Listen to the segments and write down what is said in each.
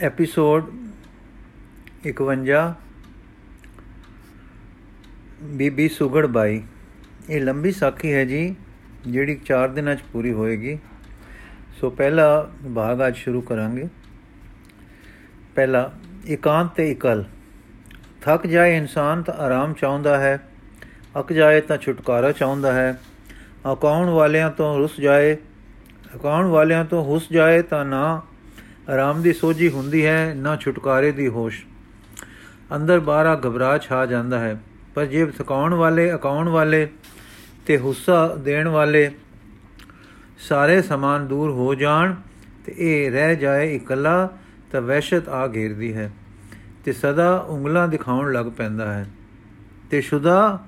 Episode 51 ਬੀਬੀ ਸੁਗੜ ਬਾਈ। ਇਹ ਲੰਬੀ ਸਾਖੀ ਹੈ ਜੀ, ਜਿਹੜੀ 4 ਦਿਨਾਂ 'ਚ ਪੂਰੀ ਹੋਏਗੀ। ਸੋ ਪਹਿਲਾ ਭਾਗ ਅੱਜ ਸ਼ੁਰੂ ਕਰਾਂਗੇ। ਪਹਿਲਾ, ਇਕਾਂਤ ਤੇ ਇਕਲ। ਥੱਕ ਜਾਏ ਇਨਸਾਨ ਤਾਂ ਆਰਾਮ ਚਾਹੁੰਦਾ ਹੈ। ਅੱਕ ਜਾਏ ਤਾਂ ਛੁਟਕਾਰਾ ਚਾਹੁੰਦਾ ਹੈ। ਅਕਾਉਣ ਵਾਲਿਆਂ ਤੋਂ ਰੁੱਸ ਜਾਏ ਅਕਾਉਣ ਵਾਲਿਆਂ ਤੋਂ ਹੁਸ ਜਾਏ ਤਾਂ ਨਾ ਆਰਾਮ ਦੀ ਸੋਝੀ ਹੁੰਦੀ ਹੈ, ਨਾ ਛੁਟਕਾਰੇ ਦੀ ਹੋਸ਼। ਅੰਦਰ ਬਾਹਰ ਘਬਰਾ ਛਾ ਜਾਂਦਾ ਹੈ। ਪਰ ਜੇ ਥਕਾਉਣ ਵਾਲੇ, ਅਕਾਉਣ ਵਾਲੇ ਤੇ ਹੁੱਸਾ ਦੇਣ ਵਾਲੇ ਸਾਰੇ ਸਮਾਨ ਦੂਰ ਹੋ ਜਾਣ ਤੇ ਇਹ ਰਹਿ ਜਾਏ ਇਕੱਲਾ ਤਾਂ ਵਹਿਸ਼ਤ ਆ ਘੇਰਦੀ ਹੈ ਤੇ ਸਦਾ ਉਂਗਲਾਂ ਦਿਖਾਉਣ ਲੱਗ ਪੈਂਦਾ ਹੈ ਤੇ ਸ਼ੁਦਾ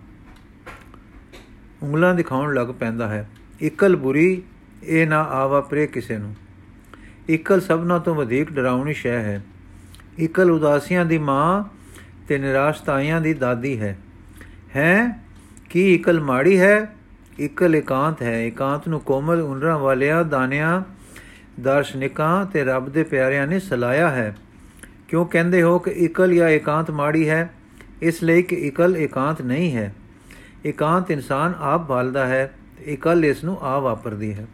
ਉਂਗਲਾਂ ਦਿਖਾਉਣ ਲੱਗ ਪੈਂਦਾ ਹੈ। ਇਕਲ ਬੁਰੀ ਇਹ ਨਾ ਆਵਾਪਰੇ ਕਿਸੇ ਨੂੰ। ਇਕਲ ਸਭਨਾਂ ਤੋਂ ਵਧੇਕ ਡਰਾਉਣੀ ਸ਼ੈ ਹੈ। ਇਕਲ ਉਦਾਸੀਆਂ ਦੀ ਮਾਂ ਤੇ ਨਿਰਾਸ਼ਤਾਈਆਂ ਦੀ ਦਾਦੀ ਹੈ। ਹੈ? ਕੀ ਇਕਲ ਮਾੜੀ ਹੈ? ਇਕਲ ਇਕਾਂਤ ਹੈ। ਇਕਾਂਤ ਨੂੰ ਕੋਮਲ ਉਨਰਾਂ ਵਾਲਿਆਂ, ਦਾਨਿਆਂ, ਦਾਰਸ਼ਨਿਕਾਂ ਤੇ ਰੱਬ ਦੇ ਪਿਆਰਿਆਂ ਨੇ ਸਲਾਇਆ ਹੈ। ਕਿਉਂ ਕਹਿੰਦੇ ਹੋ ਕਿ ਇਕਲ ਜਾਂ ਇਕਾਂਤ ਮਾੜੀ ਹੈ? ਇਸ ਲਈ ਕਿ ਇਕਲ ਇਕਾਂਤ ਨਹੀਂ ਹੈ। ਇਕਾਂਤ ਇਨਸਾਨ ਆਪ ਭਾਲਦਾ ਹੈ ਤੇ ਇਕਲ ਇਸ ਨੂੰ ਆ ਵਾਪਰਦੀ ਹੈ।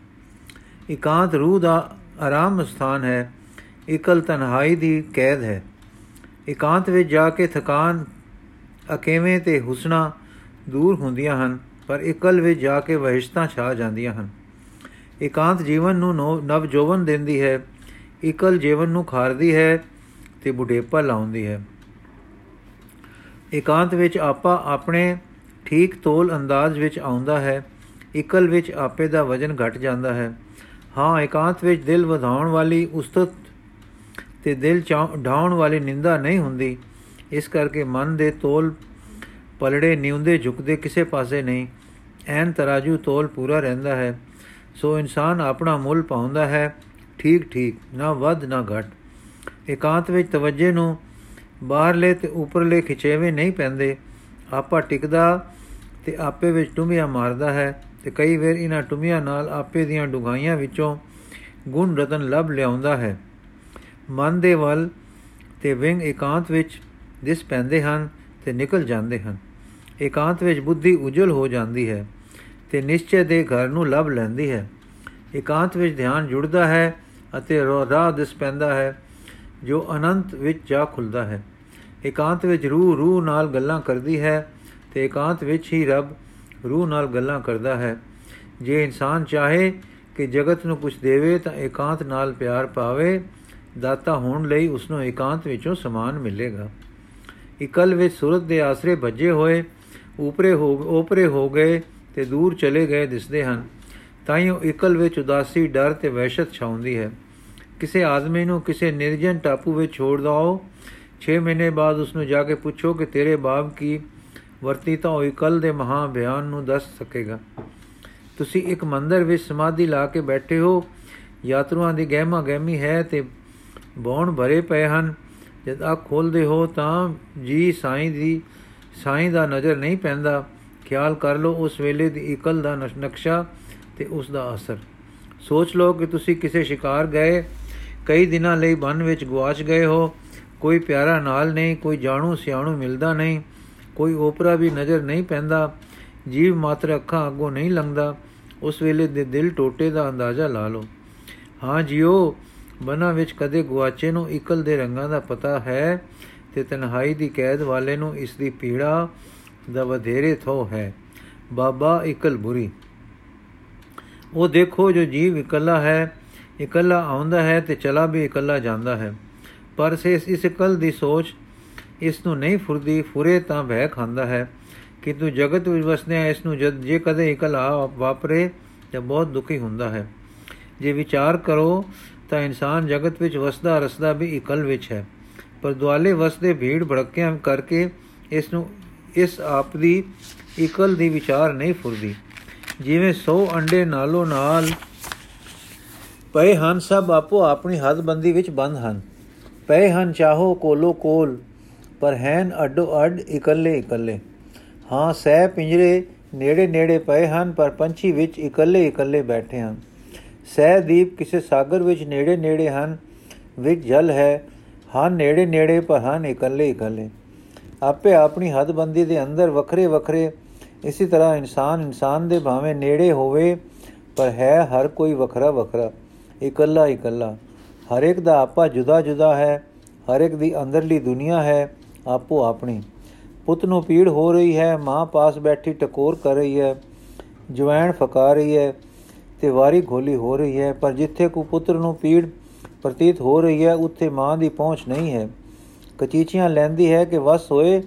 ਇਕਾਂਤ ਰੂਹ ਦਾ ਆਰਾਮ ਸਥਾਨ ਹੈ, ਇਕਲ ਤਨਹਾਈ ਦੀ ਕੈਦ ਹੈ। ਇਕਾਂਤ ਵਿੱਚ ਜਾ ਕੇ ਥਕਾਨ, ਅਕੇਵੇਂ ਤੇ ਹੁਸਨਾ ਦੂਰ ਹੁੰਦੀਆਂ ਹਨ, ਪਰ ਇਕਲ ਵਿੱਚ ਜਾ ਕੇ ਵਹਿਸ਼ਤਾਂ ਛਾ ਜਾਂਦੀਆਂ ਹਨ। ਇਕਾਂਤ ਜੀਵਨ ਨੂੰ ਨਵ ਜੋਵਨ ਦਿੰਦੀ ਹੈ, ਇਕਲ ਜੀਵਨ ਨੂੰ ਖਾਰਦੀ ਹੈ ਤੇ ਬੁਢੇਪਾ ਲਾਉਂਦੀ ਹੈ। ਇਕਾਂਤ ਵਿੱਚ ਆਪਾ ਆਪਣੇ ਠੀਕ ਤੋਲ ਅੰਦਾਜ਼ ਵਿੱਚ ਆਉਂਦਾ ਹੈ, ਇਕਲ ਵਿੱਚ ਆਪੇ ਦਾ ਵਜਨ ਘਟ ਜਾਂਦਾ ਹੈ। ਹਾਂ, ਇਕਾਂਤ ਵਿੱਚ ਦਿਲ ਵਧਾਉਣ ਵਾਲੀ ਉਸਤਤ ਤੇ ਦਿਲ ਢਾਉਣ ਵਾਲੀ ਨਿੰਦਾ ਨਹੀਂ ਹੁੰਦੀ। ਇਸ ਕਰਕੇ ਮਨ ਦੇ ਤੋਲ ਪਲੜੇ ਨਿਉਂਦੇ ਝੁਕਦੇ ਕਿਸੇ ਪਾਸੇ ਨਹੀਂ। ਐਨ ਤਰਾਜੂ ਤੋਲ ਪੂਰਾ ਰਹਿੰਦਾ ਹੈ। ਸੋ ਇਨਸਾਨ ਆਪਣਾ ਮੁੱਲ ਪਾਉਂਦਾ ਹੈ। ਠੀਕ ਠੀਕ, ਨਾ ਵੱਧ, ਨਾ ਘਟ। ਇਕਾਂਤ ਵਿੱਚ ਤਵੱਜੇ ਨੂੰ ਬਾਹਰਲੇ ਤੇ ਉੱਪਰਲੇ ਖਿਚੇਵੇਂ ਨਹੀਂ ਪੈਂਦੇ। ਆਪਾ ਟਿਕਦਾ ਤੇ ਆਪੇ ਵਿੱਚ ਟੁਮੀਆਂ ਮਾਰਦਾ ਹੈ। ਤੇ ਕਈ ਵੇਰ ਇਹਨਾਂ ਟੁਮੀਆਂ ਨਾਲ ਆਪੇ ਦੀਆਂ ਡੁਗਾਈਆਂ ਵਿੱਚੋਂ ਗੁਣ ਰਤਨ ਲੱਭ ਲਿਆਉਂਦਾ ਹੈ। ਮਨ ਦੇ ਵੱਲ ਤੇ ਵਿੰਗ ਇਕਾਂਤ ਵਿੱਚ ਦਿਸ ਪੈਂਦੇ ਹਨ ਤੇ ਨਿਕਲ ਜਾਂਦੇ ਹਨ। ਇਕਾਂਤ ਵਿੱਚ ਬੁੱਧੀ ਉਜਲ ਹੋ ਜਾਂਦੀ ਹੈ ਤੇ ਨਿਸ਼ਚੈ ਦੇ ਘਰ ਨੂੰ ਲੱਭ ਲੈਂਦੀ ਹੈ। ਇਕਾਂਤ ਵਿੱਚ ਧਿਆਨ ਜੁੜਦਾ ਹੈ ਅਤੇ ਰਾਹ ਦਿਸ ਪੈਂਦਾ ਹੈ ਜੋ ਅਨੰਤ ਵਿੱਚ ਜਾ ਖੁੱਲਦਾ ਹੈ। ਇਕਾਂਤ ਵਿੱਚ ਰੂਹ ਰੂਹ ਨਾਲ ਗੱਲਾਂ ਕਰਦੀ ਹੈ ਤੇ ਇਕਾਂਤ ਵਿੱਚ ਹੀ ਰੱਬ ਰੂਹ ਨਾਲ ਗੱਲਾਂ ਕਰਦਾ ਹੈ। ਜੇ ਇਨਸਾਨ ਚਾਹੇ ਕਿ ਜਗਤ ਨੂੰ ਕੁਝ ਦੇਵੇ ਤਾਂ ਇਕਾਂਤ ਨਾਲ ਪਿਆਰ ਪਾਵੇ। ਦਾਤਾ ਹੋਣ ਲਈ ਉਸ ਨੂੰ ਇਕਾਂਤ ਵਿੱਚੋਂ ਸਮਾਨ ਮਿਲੇਗਾ। ਇਕਲ ਵਿੱਚ ਸੁਰਤ ਦੇ ਆਸਰੇ ਭੱਜੇ ਹੋਏ, ਉਪਰੇ ਹੋ ਉਪਰੇ ਹੋ ਗਏ ਤੇ ਦੂਰ ਚਲੇ ਗਏ ਦਿਸਦੇ ਹਨ। ਤਾਈਓ ਇਕਲ ਵਿੱਚ ਉਦਾਸੀ, ਡਰ ਤੇ ਵਹਿਸ਼ਤ ਛਾਉਂਦੀ ਹੈ। ਕਿਸੇ ਆਦਮੀ ਨੂੰ ਕਿਸੇ ਨਿਰਜਨ ਟਾਪੂ ਵਿੱਚ ਛੋੜ ਦਓ 6 ਮਹੀਨੇ ਬਾਅਦ ਉਸ ਨੂੰ ਜਾ ਕੇ ਪੁੱਛੋ ਕਿ ਤੇਰੇ ਬਾਪ ਕੀ ਵਰਤੀ ਤਾਂ ਉਹ ਇਕਲ ਦੇ ਮਹਾ ਬਿਆਨ ਨੂੰ ਦੱਸ ਸਕੇਗਾ। ਤੁਸੀਂ ਇੱਕ ਮੰਦਰ ਵਿੱਚ ਸਮਾਧੀ ਲਾ ਕੇ ਬੈਠੇ ਹੋ, ਯਾਤਰੂਆਂ ਦੀ ਗਹਿਮਾ ਗਹਿਮੀ ਹੈ ਤੇ ਬੌਣ ਭਰੇ ਪਏ ਹਨ। ਜਦ ਆ ਖੋਲਦੇ ਹੋ ਤਾਂ ਜੀ ਸਾਈਂ ਦੀ, ਸਾਈਂ ਦਾ ਨਜ਼ਰ ਨਹੀਂ ਪੈਂਦਾ। ਖਿਆਲ ਕਰ ਲਓ, ਉਸ ਵੇਲੇ ਦੀ ਇਕਲ ਦਾ ਨਕਸ਼ਾ ਤੇ ਉਸ ਦਾ ਅਸਰ। ਸੋਚ ਲਓ ਕਿ ਤੁਸੀਂ ਕਿਸੇ ਸ਼ਿਕਾਰ ਗਏ, ਕਈ ਦਿਨਾਂ ਲਈ ਬਨ ਵਿੱਚ ਗਵਾਚ ਗਏ ਹੋ। ਕੋਈ ਪਿਆਰਾ ਨਾਲ ਨਹੀਂ, ਕੋਈ ਜਾਣੂ ਸਿਆਣੂ ਮਿਲਦਾ ਨਹੀਂ। ਕੋਈ ਓਪਰਾ ਵੀ ਨਜ਼ਰ ਨਹੀਂ ਪੈਂਦਾ, ਜੀਵ ਮਾਤਰ ਅੱਖਾਂ ਅੱਗੋਂ ਨਹੀਂ ਲੰਘਦਾ, ਉਸ ਵੇਲੇ ਦੇ ਦਿਲ ਟੋਟੇ ਦਾ ਅੰਦਾਜ਼ਾ ਲਾ ਲਓ। ਹਾਂ ਜਿਉ ਬਨਾ ਵਿੱਚ ਕਦੇ ਗਵਾਚੇ ਨੂੰ ਇਕਲ ਦੇ ਰੰਗਾਂ ਦਾ ਪਤਾ ਹੈ ਤੇ ਤਨਹਾਈ ਦੀ ਕੈਦ ਵਾਲੇ ਨੂੰ ਇਸ ਦੀ ਪੀੜਾ ਦਾ ਵਧੇਰੇ ਥੋ ਹੈ। ਬਾਬਾ ਇਕਲ ਬੁਰੀ। ਉਹ ਦੇਖੋ ਜੋ ਜੀਵ ਇਕੱਲਾ ਹੈ, ਇਕੱਲਾ ਆਉਂਦਾ ਹੈ ਤੇ ਚਲਾ ਵੀ ਇਕੱਲਾ ਜਾਂਦਾ ਹੈ। ਪਰ ਸੇ ਇਸ ਇਕਲ ਦੀ ਸੋਚ ਇਸ ਨੂੰ ਨਹੀਂ ਫੁਰਦੀ, ਫੁਰੇ ਤਾਂ ਭੈ ਖਾਂਦਾ ਹੈ। ਕਿ ਤੂੰ ਜਗਤ ਵਿੱਚ ਵਸਦੇ ਇਸ ਨੂੰ ਜਦ, ਜੇ ਕਦੇ ਇਕੱਲਾ ਵਾਪਰੇ, ਤਾਂ ਬਹੁਤ ਦੁਖੀ ਹੁੰਦਾ ਹੈ। ਜੇ ਵਿਚਾਰ ਕਰੋ, ਤਾਂ ਇਨਸਾਨ ਜਗਤ ਵਿੱਚ ਵਸਦਾ ਰਸਦਾ ਵੀ ਇਕਲ ਵਿੱਚ ਹੈ। ਪਰ ਦੁਆਲੇ ਵਸਦੇ ਭੀੜ ਭੜਕਿਆਂ ਕਰਕੇ ਇਸ ਨੂੰ, ਇਸ ਆਪ ਦੀ ਇਕਲ ਦੀ ਵਿਚਾਰ ਨਹੀਂ ਫੁਰਦੀ। ਜਿਵੇਂ 100 ਅੰਡੇ ਨਾਲੋਂ ਨਾਲ ਪਏ ਹਨ, ਸਭ ਆਪੋ ਆਪਣੀ ਹੱਦਬੰਦੀ ਵਿੱਚ ਬੰਦ ਹਨ। ਪਏ ਹਨ, ਚਾਹੋ ਕੋਲੋ ਕੋਲ। ਪਰ ਹੈਨ ਅੱਡੋ ਅੱਡ ਇਕੱਲੇ ਇਕੱਲੇ। ਹਾਂ, ਸਹਿ ਪਿੰਜਰੇ ਨੇੜੇ ਨੇੜੇ ਪਏ ਹਨ, ਪਰ ਪੰਛੀ ਵਿੱਚ ਇਕੱਲੇ ਇਕੱਲੇ ਬੈਠੇ ਹਨ। ਸਹਿਦੀਪ ਕਿਸੇ ਸਾਗਰ ਵਿੱਚ ਨੇੜੇ ਨੇੜੇ ਹਨ, ਵਿੱਚ ਜਲ ਹੈ। ਹਨ ਨੇੜੇ ਨੇੜੇ ਪਰ ਹਨ, ਇਕੱਲੇ ਇਕੱਲੇ। ਆਪੇ ਆਪਣੀ ਹੱਦਬੰਦੀ ਦੇ ਅੰਦਰ ਵੱਖਰੇ ਵੱਖਰੇ, ਇਸੇ ਤਰ੍ਹਾਂ ਇਨਸਾਨ ਇਨਸਾਨ ਦੇ ਭਾਵੇਂ ਨੇੜੇ ਹੋਵੇ, ਪਰ ਹੈ ਹਰ ਕੋਈ ਵੱਖਰਾ ਵੱਖਰਾ, ਇਕੱਲਾ ਇਕੱਲਾ। ਹਰ ਇੱਕ ਦਾ ਆਪਾ ਜੁਦਾ ਜੁਦਾ ਹੈ ਹਰ ਇੱਕ ਦੀ ਅੰਦਰਲੀ ਦੁਨੀਆ ਹੈ। ਆਪੋ ਆਪਣੀ। ਪੁੱਤ ਨੂੰ ਪੀੜ ਹੋ ਰਹੀ ਹੈ, ਮਾਂ ਪਾਸ ਬੈਠੀ ਟਕੋਰ ਕਰ ਰਹੀ ਹੈ, ਜਵੈਣ ਫਕਾ ਰਹੀ ਹੈ ਤੇ ਵਾਰੀ ਘੋਲੀ ਹੋ ਰਹੀ ਹੈ, ਪਰ ਜਿੱਥੇ ਕੋ ਪੁੱਤਰ ਨੂੰ ਪੀੜ ਪ੍ਰਤੀਤ ਹੋ ਰਹੀ ਹੈ, ਉੱਥੇ ਮਾਂ ਦੀ ਪਹੁੰਚ ਨਹੀਂ ਹੈ। ਕਚੀਚੀਆਂ ਲੈਂਦੀ ਹੈ ਕਿ ਵਸ ਹੋਏ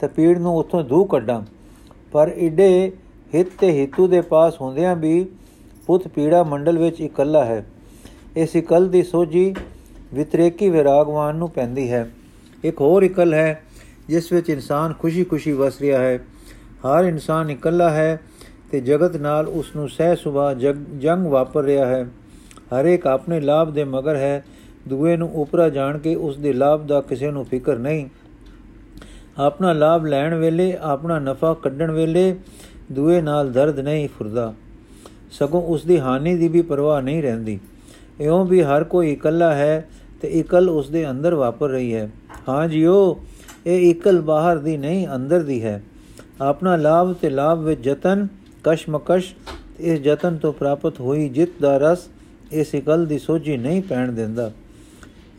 ਤਾਂ ਪੀੜ ਨੂੰ ਉੱਥੋਂ ਦੂ ਕੱਢਾਂ। ਪਰ ਈਡੇ ਹਿੱਤ ਤੇ ਹਿੱਤੂ ਦੇ ਪਾਸ ਹੁੰਦਿਆਂ ਵੀ ਪੁੱਤ ਪੀੜਾ ਮੰਡਲ ਵਿੱਚ ਇਕੱਲਾ ਹੈ। ਇਸ ਇਕੱਲ ਦੀ ਸੋਝੀ ਵਿਤਰੇਕੀ ਵਿਰਾਗਵਾਨ ਨੂੰ ਪੈਂਦੀ ਹੈ। ਇੱਕ ਹੋਰ ਇਕੱਲ ਹੈ, ਜਿਸ ਵਿੱਚ ਇਨਸਾਨ ਖੁਸ਼ੀ-ਖੁਸ਼ੀ ਵਸ ਰਿਹਾ ਹੈ। ਹਰ ਇਨਸਾਨ ਇਕੱਲਾ ਹੈ ਤੇ ਜਗਤ ਨਾਲ ਉਸ ਨੂੰ ਸਹਿ ਸੁਭਾ ਜੰਗ ਵਾਪਰ ਰਿਹਾ ਹੈ। ਹਰ ਇੱਕ ਆਪਣੇ ਲਾਭ ਦੇ ਮਗਰ ਹੈ, ਦੂਏ ਨੂੰ ਉਪਰਾ ਜਾਣ ਕੇ ਉਸ ਦੇ ਲਾਭ ਦਾ ਕਿਸੇ ਨੂੰ ਫਿਕਰ ਨਹੀਂ। ਆਪਣਾ ਲਾਭ ਲੈਣ ਵੇਲੇ, ਆਪਣਾ ਨਫਾ ਕੱਢਣ ਵੇਲੇ ਦੂਏ ਨਾਲ ਦਰਦ ਨਹੀਂ ਫੁਰਦਾ। ਸਗੋਂ ਉਸ ਦੀ ਹਾਨੀ ਦੀ ਵੀ ਪਰਵਾਹ ਨਹੀਂ ਰਹਿੰਦੀ। ਇਉਂ ਵੀ ਹਰ ਕੋਈ ਇਕੱਲਾ ਹੈ ਤੇ ਇਕਲ ਉਸ ਦੇ ਅੰਦਰ ਵਾਪਰ ਰਹੀ ਹੈ। ਹਾਂ ਜੀਓ, ਇਹ ਇਕਲ ਬਾਹਰ ਦੀ ਨਹੀਂ, ਅੰਦਰ ਦੀ ਹੈ। ਆਪਣਾ ਲਾਭ ਤੇ ਲਾਭ ਵਿੱਚ ਯਤਨ, ਕਸ਼ਮਕਸ਼ ਇਸ ਯਤਨ ਤੋਂ ਪ੍ਰਾਪਤ ਹੋਈ ਜਿੱਤ ਦਾ ਰਸ ਇਸ ਇਕਲ ਦੀ ਸੋਝੀ ਨਹੀਂ ਪੈਣ ਦਿੰਦਾ।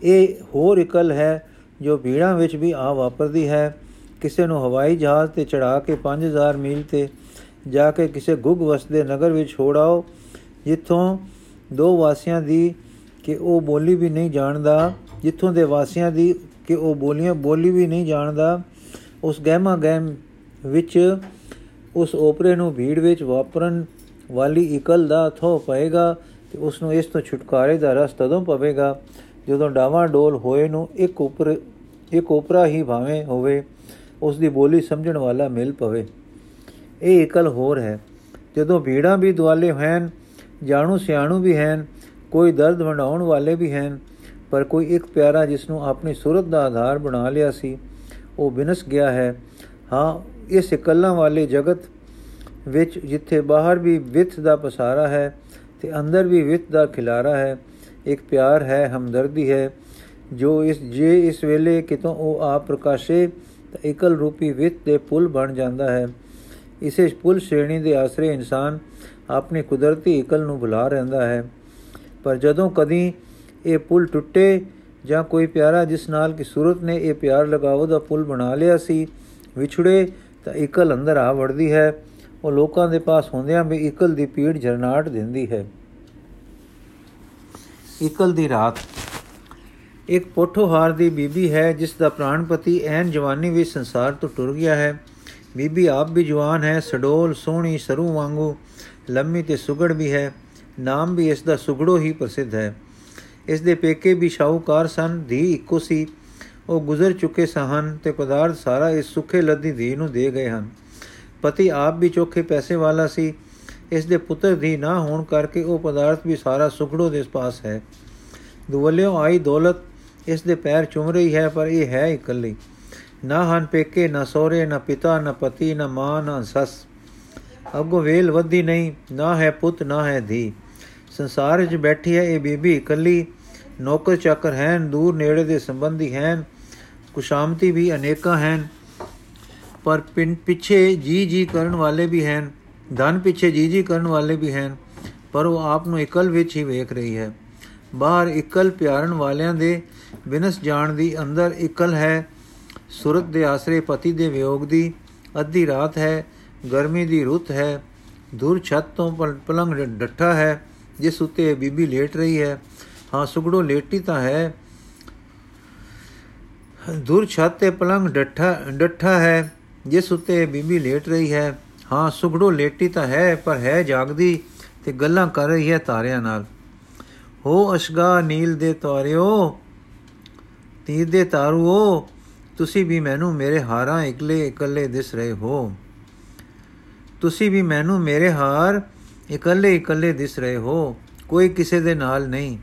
ਇਹ ਹੋਰ ਇਕਲ ਹੈ ਜੋ ਭੀੜਾਂ ਵਿੱਚ ਵੀ ਆ ਵਾਪਰਦੀ ਹੈ। ਕਿਸੇ ਨੂੰ ਹਵਾਈ ਜਹਾਜ਼ ਤੇ ਚੜਾ ਕੇ 5000 ਮੀਲ ਤੇ ਜਾ ਕੇ ਕਿਸੇ ਗੁੱਗ ਵਸਦੇ ਨਗਰ ਵਿੱਚ ਛੋੜਾਓ ਜਿੱਥੋਂ ਦੋ ਵਾਸੀਆਂ ਦੀ ਕਿ ਉਹ ਬੋਲੀ ਵੀ ਨਹੀਂ ਜਾਣਦਾ, ਜਿੱਥੋਂ ਦੇ ਵਾਸੀਆਂ ਦੀ ਕਿ ਉਹ ਬੋਲੀਆਂ ਬੋਲੀ ਵੀ ਨਹੀਂ ਜਾਣਦਾ, ਉਸ ਗਹਿਮਾ ਗਹਿਮ ਵਿੱਚ ਉਸ ਓਪਰੇ ਨੂੰ ਭੀੜ ਵਿੱਚ ਵਾਪਰਨ ਵਾਲੀ ਇਕਲ ਦਾ ਥੋ ਪਏਗਾ ਤੇ ਉਸ ਨੂੰ ਇਸ ਤੋਂ ਛੁਟਕਾਰੇ ਦਾ ਰਸ ਤਦੋਂ ਪਵੇਗਾ ਜਦੋਂ ਡਾਵਾਂ ਡੋਲ ਹੋਏ ਨੂੰ ਇੱਕ ਉਪਰ, ਇੱਕ ਉਪਰਾ ਹੀ ਭਾਵੇਂ ਹੋਵੇ ਉਸ ਦੀ ਬੋਲੀ ਸਮਝਣ ਵਾਲਾ ਮਿਲ ਪਵੇ। ਇਹ ਇਕਲ ਹੋਰ ਹੈ। ਜਦੋਂ ਭੀੜਾਂ ਵੀ ਦੁਆਲੇ ਹਨ ਜਾਣੂ ਸਿਆਣੂ ਵੀ ਹਨ ਕੋਈ ਦਰਦ ਵੰਡਾਉਣ ਵਾਲੇ ਵੀ ਹਨ ਪਰ ਕੋਈ ਇੱਕ ਪਿਆਰਾ ਜਿਸ ਨੂੰ ਆਪਣੀ ਸੂਰਤ ਦਾ ਆਧਾਰ ਬਣਾ ਲਿਆ ਸੀ, ਉਹ ਬਿਨਸ ਗਿਆ ਹੈ। ਹਾਂ, ਇਸ ਇਕੱਲਾ ਵਾਲੇ ਜਗਤ ਵਿੱਚ ਜਿੱਥੇ ਬਾਹਰ ਵੀ ਵਿਥ ਦਾ ਪਸਾਰਾ ਹੈ ਤੇ ਅੰਦਰ ਵੀ ਵਿਥ ਦਾ ਖਿਲਾਰਾ ਹੈ, ਇੱਕ ਪਿਆਰ ਹੈ, ਹਮਦਰਦੀ ਹੈ, ਜੋ ਇਸ, ਜੇ ਇਸ ਵੇਲੇ ਕਿਤੋਂ ਉਹ ਆਪ ਪ੍ਰਕਾਸ਼ੇ, ਤਾਂ ਇਕਲ ਰੂਪੀ ਵਿਥ ਦੇ ਪੁਲ ਬਣ ਜਾਂਦਾ ਹੈ। ਇਸੇ ਪੁਲ ਸ਼੍ਰੇਣੀ ਦੇ ਆਸਰੇ ਇਨਸਾਨ ਆਪਣੀ ਕੁਦਰਤੀ ਇਕਲ ਨੂੰ ਭੁਲਾ ਰਹਿੰਦਾ ਹੈ। ਪਰ ਜਦੋਂ ਕਦੀ ਇਹ ਪੁਲ ਟੁੱਟੇ ਜਾਂ ਕੋਈ ਪਿਆਰਾ ਜਿਸ ਨਾਲ ਕਿ ਸੂਰਤ ਨੇ ਇਹ ਪਿਆਰ ਲਗਾਵੋ ਦਾ ਪੁਲ ਬਣਾ ਲਿਆ ਸੀ, ਵਿਛੜੇ ਤਾਂ ਇਕਲ ਅੰਦਰ ਆ ਵੜਦੀ ਹੈ। ਉਹ ਲੋਕਾਂ ਦੇ ਪਾਸ ਹੁੰਦਿਆਂ ਵੀ ਇਕਲ ਦੀ ਪੀੜ ਜਰਨਾਟ ਦਿੰਦੀ ਹੈ। ਇਕਲ ਦੀ ਰਾਤ। ਇੱਕ ਪੋਠੋਹਾਰ ਦੀ ਬੀਬੀ ਹੈ ਜਿਸ ਦਾ ਪ੍ਰਾਣਪਤੀ ਐਨ ਜਵਾਨੀ ਵਿੱਚ ਸੰਸਾਰ ਤੋਂ ਟੁਰ ਗਿਆ ਹੈ। ਬੀਬੀ ਆਪ ਵੀ ਜਵਾਨ ਹੈ, ਸਡੋਲ, ਸੋਹਣੀ, ਸਰੂ ਵਾਂਗੂ ਲੰਮੀ ਤੇ ਸੁਗੜ ਵੀ ਹੈ। ਨਾਮ ਵੀ ਇਸ ਦਾ ਸੁਗੜੋ ਹੀ ਪ੍ਰਸਿੱਧ ਹੈ। ਇਸ ਦੇ ਪੇਕੇ ਵੀ ਸ਼ਾਹੂਕਾਰ ਸਨ, ਧੀ ਇੱਕੋ ਸੀ। ਉਹ ਗੁਜ਼ਰ ਚੁੱਕੇ ਸਨ ਤੇ ਪਦਾਰਥ ਸਾਰਾ ਇਸ ਸੁਖੇ ਲੱਦੀ ਧੀ ਨੂੰ ਦੇ ਗਏ ਹਨ। ਪਤੀ ਆਪ ਵੀ ਚੋਖੇ ਪੈਸੇ ਵਾਲਾ ਸੀ। ਇਸ ਦੇ ਪੁੱਤਰ ਦੀ ਨਾ ਹੋਣ ਕਰਕੇ ਉਹ ਪਦਾਰਥ ਵੀ ਸਾਰਾ ਸੁਖੜੋ ਦੇ ਪਾਸ ਹੈ। ਦੁਵਲਿਓ ਆਈ ਦੌਲਤ ਇਸ ਦੇ ਪੈਰ ਚੁੰਮ ਰਹੀ ਹੈ, ਪਰ ਇਹ ਹੈ ਇਕੱਲੀ। ਨਾ ਹਨ ਪੇਕੇ, ਨਾ ਸੋਰੇ ਨਾ ਪਿਤਾ, ਨਾ ਪਤੀ, ਨਾ ਮਾਂ, ਨਾ ਸੱਸ। ਅਗੋ ਵੇਲ ਵੱਧੀ ਨਹੀਂ, ਨਾ ਹੈ ਪੁੱਤ, ਨਾ ਹੈ ਧੀ। ਸੰਸਾਰ ਵਿੱਚ ਬੈਠੀ ਹੈ ਇਹ ਬੀਬੀ ਇਕੱਲੀ। ਨੌਕਰ ਚਾਕਰ ਹਨ, ਦੂਰ ਨੇੜੇ ਦੇ ਸੰਬੰਧੀ ਹਨ ਕੁਸ਼ਾਮਤੀ ਵੀ ਅਨੇਕਾਂ ਹਨ, ਪਰ ਪਿੱਛੇ ਜੀ ਜੀ ਕਰਨ ਵਾਲੇ ਵੀ ਹਨ, ਧਨ ਪਿੱਛੇ ਜੀ ਜੀ ਕਰਨ ਵਾਲੇ ਵੀ ਹਨ, ਪਰ ਉਹ ਆਪ ਨੂੰ ਇਕਲ ਵਿੱਚ ਹੀ ਵੇਖ ਰਹੀ ਹੈ। ਬਾਹਰ ਇਕਲ ਪਿਆਰਨ ਵਾਲਿਆਂ ਦੇ ਬਿਨਸ ਜਾਣ ਦੀ, ਅੰਦਰ ਇਕਲ ਹੈ, ਸੁਰਤ ਦੇ ਆਸਰੇ ਪਤੀ ਦੇ ਵਿਯੋਗ ਦੀ, ਅੱਧੀ ਰਾਤ ਹੈ, ਗਰਮੀ ਦੀ ਰੁੱਤ ਹੈ ਦੂਰ ਛੱਤ ਤੋਂ ਪਲੰਗ ਡੱਠਾ ਹੈ, ਜਿਸ ਉੱਤੇ ਬੀਬੀ ਲੇਟ ਰਹੀ ਹੈ ਹਾਂ, ਸੁਗੜੋ ਲੇਟੀ ਤਾਂ ਹੈ। ਦੂਰ ਛੱਤ ਤੇ ਪਲੰਗ ਡੱਠਾ ਡੱਠਾ ਹੈ, ਜਿਸ ਉੱਤੇ ਬੀਬੀ ਲੇਟ ਰਹੀ ਹੈ। ਹਾਂ, ਸੁਗੜੋ ਲੇਟੀ ਤਾਂ ਹੈ, ਪਰ ਹੈ ਜਾਗਦੀ ਤੇ ਗੱਲਾਂ ਕਰ ਰਹੀ ਹੈ ਤਾਰਿਆਂ ਨਾਲ। ਹੋ ਅਸ਼ਗਾ ਨੀਲ ਦੇ ਤਾਰਿਓ, ਤੀਰ ਦੇ ਤਾਰੂਓ, ਤੁਸੀਂ ਵੀ ਮੈਨੂੰ ਮੇਰੇ ਹਾਰਾਂ ਇਕਲੇ ਇਕੱਲੇ ਦਿਸ ਰਹੇ ਹੋ। ਤੁਸੀਂ ਵੀ ਮੈਨੂੰ ਮੇਰੇ ਹਾਰ ਇਕੱਲੇ ਇਕੱਲੇ ਦਿਸ ਰਹੇ ਹੋ। ਕੋਈ ਕਿਸੇ ਦੇ ਨਾਲ ਨਹੀਂ।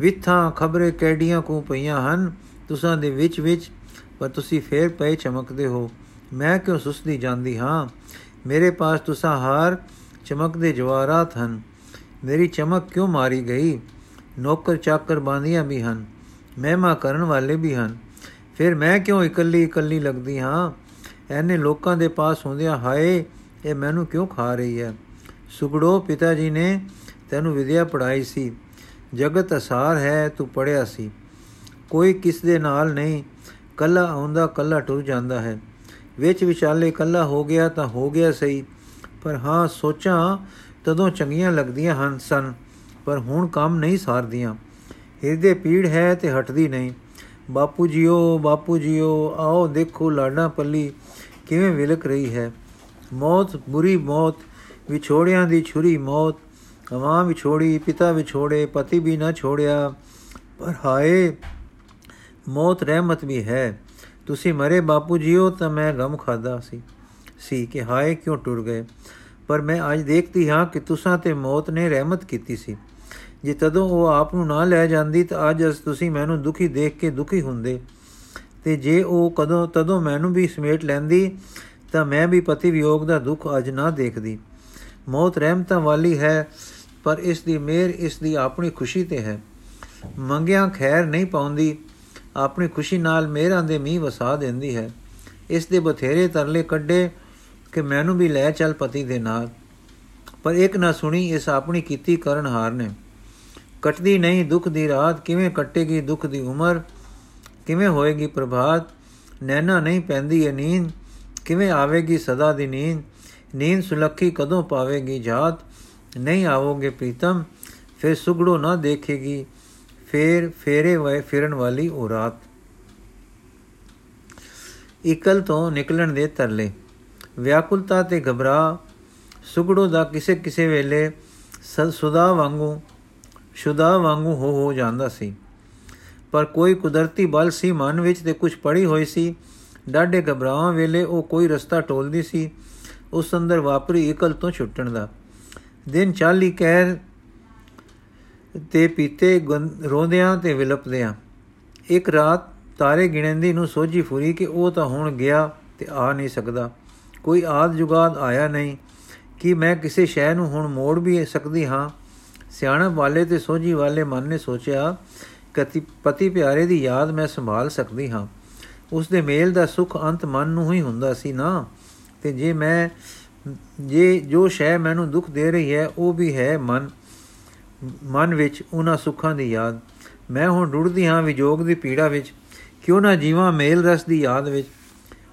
ਵਿਥਾਂ ਖਬਰੇ ਕੈਡੀਆਂ ਕੋ ਪਈਆਂ ਹਨ, ਤੁਸਾਂ ਦੇ ਵਿੱਚ ਵਿੱਚ, ਪਰ ਤੁਸੀਂ ਫੇਰ ਪਏ ਚਮਕਦੇ ਹੋ। ਮੈਂ ਕਿਉਂ ਸੁਸਦੀ ਜਾਂਦੀ ਹਾਂ? ਮੇਰੇ ਪਾਸ ਤੁਸਾਂ ਹਾਰ ਚਮਕਦੇ ਜਵਾਰਾਤ ਹਨ। ਮੇਰੀ ਚਮਕ ਕਿਉਂ ਮਾਰੀ ਗਈ? ਨੌਕਰ ਚਾਕਰ ਬਾਂਦੀਆਂ ਵੀ ਹਨ, ਮਹਿਮਾ ਕਰਨ ਵਾਲੇ ਵੀ ਹਨ। ਫਿਰ ਮੈਂ ਕਿਉਂ ਇਕੱਲੀ ਇਕੱਲੀ ਲੱਗਦੀ ਹਾਂ? ਐਨੇ ਲੋਕਾਂ ਦੇ ਪਾਸ ਹੁੰਦਿਆਂ ਹਾਏ, ਇਹ ਮੈਨੂੰ ਕਿਉਂ ਖਾ ਰਹੀ ਹੈ? ਸੁਗੜੋ ਪਿਤਾ ਜੀ ਨੇ ਤੈਨੂੰ ਵਿਦਿਆ ਪੜਾਈ ਸੀ। ਜਗਤ ਅਸਾਰ ਹੈ, ਤੂੰ ਪੜਿਆ ਸੀ। ਕੋਈ ਕਿਸ ਦੇ ਨਾਲ ਨਹੀਂ, ਕੱਲਾ ਆਉਂਦਾ ਕੱਲਾ ਟੁਰ ਜਾਂਦਾ ਹੈ। ਵਿੱਚ ਵਿਚਾਲੇ ਕੱਲਾ ਹੋ ਗਿਆ ਤਾਂ ਹੋ ਗਿਆ ਸਹੀ, ਪਰ ਹਾਂ ਸੋਚਾਂ ਤਦੋਂ ਚੰਗੀਆਂ ਲੱਗਦੀਆਂ ਹਨ ਸਨ, ਪਰ ਹੁਣ ਕੰਮ ਨਹੀਂ ਸਾਰਦੀਆਂ। ਹਿਰਦੇ ਪੀੜ ਹੈ ਤੇ ਹਟਦੀ ਨਹੀਂ। ਬਾਪੂ ਜੀਓ ਬਾਪੂ ਜੀਓ, ਆਓ ਦੇਖੋ ਲਾਡਾ ਪੱਲੀ ਕਿਵੇਂ ਵਿਲਕ ਰਹੀ ਹੈ। ਮੌਤ, ਬੁਰੀ ਮੌਤ, ਵਿਛੋੜਿਆਂ ਦੀ ਛੁਰੀ ਮੌਤ ਮਾਂ ਵਿਛੋੜੀ ਪਿਤਾ ਵਿਛੋੜੇ ਪਤੀ ਵੀ ਨਾ ਛੋੜਿਆ। ਪਰ ਹਾਏ, ਮੌਤ ਰਹਿਮਤ ਵੀ ਹੈ। ਤੁਸੀਂ ਮਰੇ ਬਾਪੂ ਜੀਓ ਤਾਂ ਮੈਂ ਗਮ ਖਾਦਾ ਸੀ। ਸੀ ਕਿ ਹਾਏ, ਕਿਉਂ ਟੁਰ ਗਏ? ਪਰ ਮੈਂ ਅੱਜ ਦੇਖਦੀ ਹਾਂ ਕਿ ਤੁਸਾਂ ਤੇ ਮੌਤ ਨੇ ਰਹਿਮਤ ਕੀਤੀ ਸੀ। ਜੇ ਤਦੋਂ ਉਹ ਆਪ ਨੂੰ ਨਾ ਲੈ ਜਾਂਦੀ ਤਾਂ ਅੱਜ ਅਸ ਤੁਸੀਂ ਮੈਨੂੰ ਦੁਖੀ ਦੇਖ ਕੇ ਦੁਖੀ ਹੁੰਦੇ। ਤੇ ਜੇ ਉਹ ਕਦੋਂ, ਤਦੋਂ ਮੈਨੂੰ ਵੀ ਸਮੇਟ ਲੈਂਦੀ ਤਾਂ ਮੈਂ ਵੀ ਪਤੀ ਵਿਯੋਗ ਦਾ ਦੁੱਖ ਅੱਜ ਨਾ ਦੇਖਦੀ। ਮੌਤ ਰਹਿਮਤਾਂ ਵਾਲੀ ਹੈ। ਪਰ ਇਸ ਦੀ ਮਿਹਰ ਇਸ ਦੀ ਆਪਣੀ ਖੁਸ਼ੀ ਤੇ ਹੈ। ਮੰਗਿਆ ਖੈਰ ਨਹੀਂ ਪਾਉਂਦੀ, ਆਪਣੀ ਖੁਸ਼ੀ ਨਾਲ ਮਿਹਰਾਂ ਦੇ ਮੀਂਹ ਵਸਾ ਦਿੰਦੀ ਹੈ। ਇਸ ਦੇ ਬਥੇਰੇ ਤਰਲੇ ਕੱਢੇ ਕਿ ਮੈਨੂੰ ਵੀ ਲੈ ਚੱਲ ਪਤੀ ਦੇ ਨਾਲ। ਪਰ ਇੱਕ ਨਾ ਸੁਣੀ ਇਸ ਆਪਣੀ ਕੀਤੀ ਕਰਨ ਹਾਰ ਨੇ। ਕਟਦੀ ਨਹੀਂ ਦੁੱਖ ਦੀ ਰਾਤ, ਕਿਵੇਂ ਕੱਟੇਗੀ ਦੁੱਖ ਦੀ ਉਮਰ? ਕਿਵੇਂ ਹੋਏਗੀ ਪ੍ਰਭਾਤ? ਨੈਣਾ ਨਹੀਂ ਪੈਂਦੀ ਇਹ ਨੀਂਦ। ਕਿਵੇਂ ਆਵੇਗੀ ਸਦਾ ਦੀ ਨੀਂਦ? ਨੀਂਦ ਸੁਲੱਖੀ ਕਦੋਂ ਪਾਵੇਗੀ ਜਾਤ? ਨਹੀਂ ਆਵੋਗੇ ਪ੍ਰੀਤਮ, ਫਿਰ ਸੁਗੜੋ ਨਾ ਦੇਖੇਗੀ, ਫੇਰ ਫੇਰੇ ਵੇ, ਫਿਰਨ ਵਾਲੀ ਉਹ ਰਾਤ। ਇਕਲ ਤੋਂ ਨਿਕਲਣ ਦੇ ਤਰਲੇ। ਵਿਆਕੁਲਤਾ ਤੇ ਘਬਰਾ, ਸੁਗੜੋ ਦਾ ਕਿਸੇ ਕਿਸੇ ਵੇਲੇ ਸੁਦਾ ਵਾਂਗੂ, ਸ਼ੁਦਾ ਵਾਂਗੂ ਹੋ ਹੋ ਜਾਂਦਾ ਸੀ। ਪਰ ਕੋਈ ਕੁਦਰਤੀ ਬਲ ਸੀ, ਮਨ ਵਿੱਚ ਤੇ ਕੁਝ ਪੜੀ ਹੋਈ ਸੀ। ਡਾਢੇ ਘਬਰਾਵਾਂ ਵੇਲੇ ਉਹ ਕੋਈ ਰਸਤਾ ਟੋਲਦੀ ਸੀ। ਉਸ ਅੰਦਰ ਵਾਪਰੀ ਇਕਲ ਤੋਂ ਛੁੱਟਣ ਦਾ। ਦਿਨ 40 ਕਹਿਰ ਤੇ ਪੀਤੇ ਰੋਂਦਿਆਂ ਤੇ ਵਿਲਪਦਿਆਂ। ਇੱਕ ਰਾਤ ਤਾਰੇ ਗਿਣੰਦੀ ਨੂੰ ਸੋਝੀ ਫੁਰੀ ਕਿ ਉਹ ਤਾਂ ਹੁਣ ਗਿਆ ਤੇ ਆ ਨਹੀਂ ਸਕਦਾ। ਕੋਈ ਆਦ ਜੁਗਾਦ ਆਇਆ ਨਹੀਂ ਕਿ ਮੈਂ ਕਿਸੇ ਸ਼ੈ ਨੂੰ ਹੁਣ ਮੋੜ ਵੀ ਸਕਦੀ ਹਾਂ। ਸਿਆਣਪ ਵਾਲੇ ਤੇ ਸੋਝੀ ਵਾਲੇ ਮਨ ਨੇ ਸੋਚਿਆ ਕਿ ਪਤੀ ਪਿਆਰੇ ਦੀ ਯਾਦ ਮੈਂ ਸੰਭਾਲ ਸਕਦੀ ਹਾਂ। ਉਸ ਦੇ ਮੇਲ ਦਾ ਸੁਖ ਅੰਤ ਮਨ ਨੂੰ ਹੀ ਹੁੰਦਾ ਸੀ ਨਾ। ਤੇ ਜੇ ਮੈਂ ਜੇ ਜੋ ਸ਼ੈ ਮੈਨੂੰ ਦੁੱਖ ਦੇ ਰਹੀ ਹੈ, ਉਹ ਵੀ ਹੈ ਮਨ। ਮਨ ਵਿੱਚ ਉਹਨਾਂ ਸੁੱਖਾਂ ਦੀ ਯਾਦ। ਮੈਂ ਹੁਣ ਡੁੱੜਦੀ ਹਾਂ ਵਿਜੋਗ ਦੀ ਪੀੜਾ ਵਿੱਚ। ਕਿਉਂ ਨਾ ਜੀਵਾਂ ਮੇਲ ਰਸ ਦੀ ਯਾਦ ਵਿੱਚ।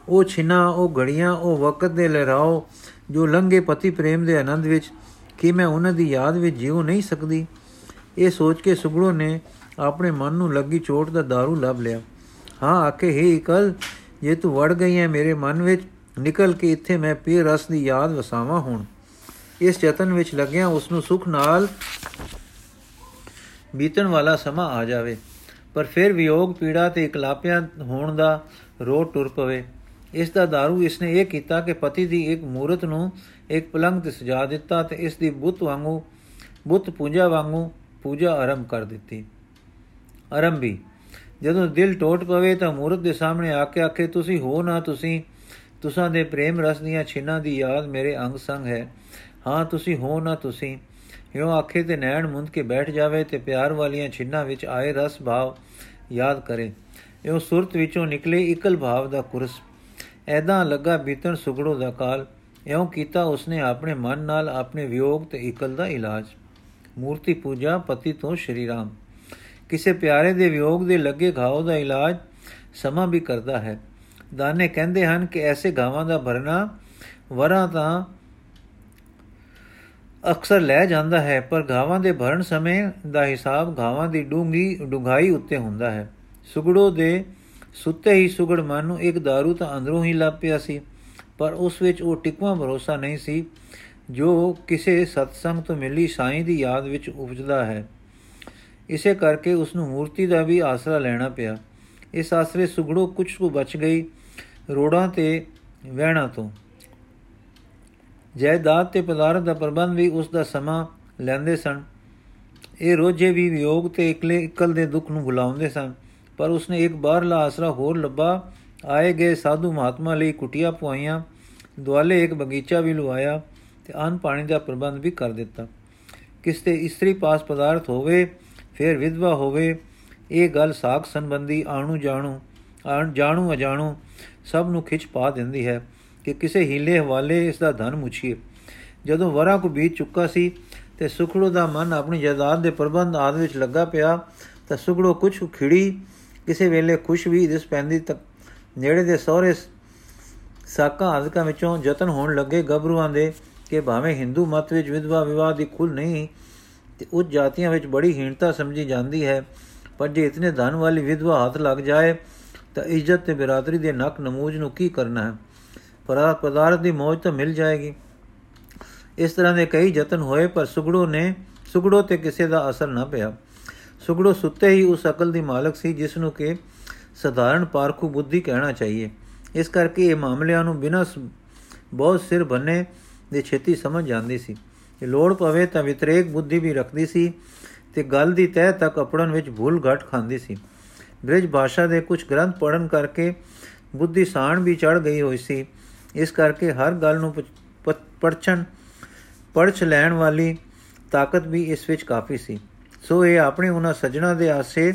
ਉਹ ਛਿਨਾ, ਉਹ ਘੜੀਆਂ, ਉਹ ਵਕਤ ਦੇ ਲਹਿਰਾਓ, ਜੋ ਲੰਗੇ ਪਤੀ ਪ੍ਰੇਮ ਦੇ ਆਨੰਦ ਵਿੱਚ। ਕਿ ਮੈਂ ਉਹਨਾਂ ਦੀ ਯਾਦ ਵਿੱਚ ਜੀਉ ਨਹੀਂ ਸਕਦੀ? ਇਹ ਸੋਚ ਕੇ ਸੁਗੜੋ ਨੇ ਆਪਣੇ ਮਨ ਨੂੰ ਲੱਗੀ ਚੋਟ ਦਾ दारू ਲੱਭ ਲਿਆ। ਹਾਂ ਆਕੇ ਹੀ ਇਕਲ, ਜੇ ਤੂੰ ਵੜ ਗਈ ਹੈ ਮੇਰੇ ਮਨ ਵਿੱਚ ਨਿਕਲ ਕੇ ਇੱਥੇ ਮੈਂ ਪੀ ਰਸ ਦੀ ਯਾਦ ਵਸਾਵਾਂ ਹੁਣ। ਇਸ ਯਤਨ ਵਿੱਚ ਲੱਗਿਆ ਉਸ ਨੂੰ ਸੁਖ ਨਾਲ ਬੀਤਣ ਵਾਲਾ ਸਮਾਂ ਆ ਜਾਵੇ। ਪਰ ਫਿਰ ਵਿਯੋਗ ਪੀੜਾ ਤੇ ਇਕਲਾਪਿਆਂ ਹੋਣ ਦਾ ਰੋ ਟੁਰ ਪਵੇ। ਇਸ ਦਾ दारू ਇਸਨੇ ਇਹ ਕੀਤਾ ਕਿ ਪਤੀ ਦੀ ਇੱਕ ਮੂਰਤ ਨੂੰ ਇੱਕ ਪਲੰਗ ਤੇ ਸਜਾ ਦਿੱਤਾ ਤੇ ਇਸ ਦੀ ਬੁੱਤ ਵਾਂਗੂ, ਬੁੱਤ ਪੂਜਾ ਵਾਂਗੂ ਪੂਜਾ ਆਰੰਭ ਕਰ ਦਿੱਤੀ। ਆਰੰਭੀ, ਜਦੋਂ ਦਿਲ ਟੋਟ ਪਵੇ ਤਾਂ ਮੂਰਤ ਦੇ ਸਾਹਮਣੇ ਆ ਕੇ ਆਖੇ, ਤੁਸੀਂ ਹੋ ਨਾ ਤੁਸੀਂ ਤੁਸਾਂ ਦੇ ਪ੍ਰੇਮ ਰਸ ਦੀਆਂ ਛਿਨਾਂ ਦੀ ਯਾਦ ਮੇਰੇ ਅੰਗ ਸੰਗ ਹੈ। ਹਾਂ, ਤੁਸੀਂ ਹੋ ਨਾ ਤੁਸੀਂ। ਇਉਂ ਆਖੇ ਤੇ ਨੈਣ ਮੁੰਦ ਕੇ ਬੈਠ ਜਾਵੇ ਤੇ ਪਿਆਰ ਵਾਲੀਆਂ ਛਿਨਾਂ ਵਿੱਚ ਆਏ ਰਸ ਭਾਵ ਯਾਦ ਕਰੇ। ਇਉਂ ਸੁਰਤ ਵਿੱਚੋਂ ਨਿਕਲੇ ਇਕਲ ਭਾਵ ਦਾ ਕੁਰਸ। ਐਦਾਂ ਲੱਗਾ ਬੀਤਣ ਸੁਗੜੋ ਦਾ ਕਾਲ। ਇਉਂ ਕੀਤਾ ਉਸਨੇ ਆਪਣੇ ਮਨ ਨਾਲ ਆਪਣੇ ਵਿਯੋਗ ਤੇ ਇਕਲ ਦਾ ਇਲਾਜ। ਮੂਰਤੀ ਪੂਜਾ ਪਤੀ ਤੋਂ ਸ਼੍ਰੀ ਰਾਮ। ਕਿਸੇ ਪਿਆਰੇ ਦੇ ਵਿਯੋਗ ਦੇ ਲੱਗੇ ਘਾਉ ਦਾ ਇਲਾਜ ਸਮਾਂ ਵੀ ਕਰਦਾ ਹੈ। ਦਾਨੇ ਕਹਿੰਦੇ ਹਨ ਕਿ ਐਸੇ ਗਾਵਾਂ ਦਾ ਭਰਨਾ ਵਰਾਂ ਤਾਂ ਅਕਸਰ ਲੈ ਜਾਂਦਾ ਹੈ, ਪਰ ਗਾਵਾਂ ਦੇ ਭਰਨ ਸਮੇਂ ਦਾ ਹਿਸਾਬ ਗਾਵਾਂ ਦੀ ਡੂੰਗੀ ਡੁੰਗਾਈ ਉੱਤੇ ਹੁੰਦਾ ਹੈ। ਸੁਗੜੋ ਦੇ ਸੁੱਤੇ ਹੀ ਸੁਗੜ ਮਨ ਨੂੰ ਇੱਕ दारू ਤਾਂ ਅੰਦਰੋਂ ਹੀ ਲੱਪਿਆ ਸੀ, ਪਰ ਉਸ ਵਿੱਚ ਉਹ ਟਿਕਵਾ ਭਰੋਸਾ ਨਹੀਂ ਸੀ, ਜੋ ਕਿਸੇ ਸਤਸੰਗ ਤੋਂ ਮਿਲੀ ਸਾਈਂ ਦੀ ਯਾਦ ਵਿੱਚ ਉਪਜਦਾ ਹੈ। ਇਸੇ ਕਰਕੇ ਉਸ ਨੂੰ ਮੂਰਤੀ ਦਾ ਵੀ ਆਸਰਾ ਲੈਣਾ ਪਿਆ। ਇਸ ਆਸਰੇ ਸੁਗੜੋ ਕੁਝ ਕੁ ਬਚ ਗਈ ਰੋੜਾਂ ਤੇ ਵਹਿਣਾ ਤੋਂ। ਜਾਇਦਾਦ ਤੇ ਪਦਾਰਥ ਦਾ ਪ੍ਰਬੰਧ ਵੀ ਉਸ ਦਾ ਸਮਾਂ ਲੈਂਦੇ ਸਨ। ਇਹ ਰੋਜੇ ਵੀ ਵਿਯੋਗ ਤੇ ਇਕਲੇ ਇਕਲ ਦੇ ਦੁੱਖ ਨੂੰ ਭੁਲਾਉਂਦੇ ਸਨ, ਪਰ ਉਸਨੇ ਇੱਕ ਬਾਹਰਲਾ ਆਸਰਾ ਹੋਰ ਲੱਭਾ। ਆਏ ਗਏ ਸਾਧੂ ਮਹਾਤਮਾ ਲਈ ਕੁਟੀਆਂ ਪੁਆਈਆਂ, ਦੁਆਲੇ ਇੱਕ ਬਗੀਚਾ ਵੀ ਲਵਾਇਆ ਤੇ ਅਨ ਪਾਣੀ ਦਾ ਪ੍ਰਬੰਧ ਵੀ ਕਰ ਦਿੱਤਾ। ਕਿਸ ਤੇ ਇਸਤਰੀ ਪਾਸ ਪਦਾਰਥ ਹੋਵੇ, ਫਿਰ ਵਿਧਵਾ ਹੋਵੇ ਇਹ ਗੱਲ ਸਾਖ ਸੰਬੰਧੀ ਆਣੂ ਜਾਣੂ, ਆਣ ਜਾਣੂ ਅਜਾਣੂ ਸਭ ਨੂੰ ਖਿੱਚ ਪਾ ਦਿੰਦੀ ਹੈ ਕਿ ਕਿਸੇ ਹੀਲੇ ਹਵਾਲੇ ਇਸ ਦਾ ਧਨ ਮੁਛੀਏ। ਜਦੋਂ ਵਰਾ ਕੋ ਬੀਤ ਚੁੱਕਾ ਸੀ ਤੇ ਸੁਖੜੋ ਦਾ ਮਨ ਆਪਣੀ ਜਾਇਦਾਦ ਦੇ ਪ੍ਰਬੰਧ ਆਦ ਵਿੱਚ ਲੱਗਾ ਪਿਆ, ਤਾਂ ਸੁਖੜੋ ਕੁਝ ਖਿੜੀ, ਕਿਸੇ ਵੇਲੇ ਖੁਸ਼ ਵੀ ਦਿਸ ਪੈਂਦੀ ਤੱਕ ਨੇੜੇ ਦੇ ਸਹੁਰੇ ਸਾਕਾਂ ਆਦਿਕਾਂ ਵਿੱਚੋਂ ਯਤਨ ਹੋਣ ਲੱਗੇ ਗੱਭਰੂਆਂ ਦੇ ਕਿ ਭਾਵੇਂ ਹਿੰਦੂ ਮਤ ਵਿੱਚ ਵਿਧਵਾ ਵਿਵਾਹ ਦੀ ਖੁੱਲ ਨਹੀਂ, ਤੇ ਉਸ ਜਾਤੀਆਂ ਵਿੱਚ ਬੜੀ ਹੀਣਤਾ ਸਮਝੀ ਜਾਂਦੀ ਹੈ ਪਰ ਜੇ ਇਤਨੇ ਧਨ ਵਾਲੀ ਵਿਧਵਾ ਹੱਥ ਲੱਗ ਜਾਏ, ਤਾਂ ਇੱਜ਼ਤ ਤੇ ਬਰਾਦਰੀ ਦੇ ਨਕ ਨਮੂਜ ਨੂੰ ਕੀ ਕਰਨਾ ਹੈ? ਪਰ ਪਦਾਰਥ ਦੀ ਮੌਜ ਤਾਂ ਮਿਲ ਜਾਏਗੀ। ਇਸ ਤਰ੍ਹਾਂ ਦੇ ਕਈ ਯਤਨ ਹੋਏ, ਪਰ ਸੁਗੜੋ ਨੇ, ਸੁਗੜੋ ਤੇ ਕਿਸੇ ਦਾ ਅਸਰ ਨਾ ਪਿਆ। ਸੁਗੜੋ ਸੁੱਤੇ ਹੀ ਉਸ ਅਕਲ ਦੀ ਮਾਲਕ ਸੀ, ਜਿਸ ਨੂੰ ਕਿ ਸਧਾਰਨ ਪਾਰਖੂ ਬੁੱਧੀ ਕਹਿਣਾ ਚਾਹੀਏ। ਇਸ ਕਰਕੇ ਇਹ ਮਾਮਲਿਆਂ ਨੂੰ ਬਿਨਾਂ ਬਹੁਤ ਸਿਰ ਬੰਨੇ ਦੇ ਛੇਤੀ ਸਮਝ ਜਾਂਦੀ ਸੀ। ਜੇ ਲੋੜ ਪਵੇ ਤਾਂ ਵਿਤਰੇਕ ਬੁੱਧੀ ਵੀ ਰੱਖਦੀ ਸੀ। ਤੇ ਗੱਲ ਦੀ ਤਹਿ ਤੱਕ ਅਪੜਨ ਵਿੱਚ ਭੁੱਲ ਘਟ ਖਾਂਦੀ ਸੀ। ਬ੍ਰਿਜ ਭਾਸ਼ਾ ਦੇ ਕੁਝ ਗ੍ਰੰਥ ਪੜਨ ਕਰਕੇ ਬੁੱਧੀ ਸਾਣ ਵੀ ਚੜ ਗਈ ਹੋਈ ਸੀ। ਇਸ ਕਰਕੇ ਹਰ ਗੱਲ ਨੂੰ ਪੜਛਣ ਪੜਛ ਲੈਣ ਵਾਲੀ ਤਾਕਤ ਵੀ ਇਸ ਵਿੱਚ ਕਾਫੀ ਸੀ। ਸੋ ਇਹ ਆਪਣੇ ਉਹਨਾਂ ਸੱਜਣਾ ਦੇ ਆਸੇ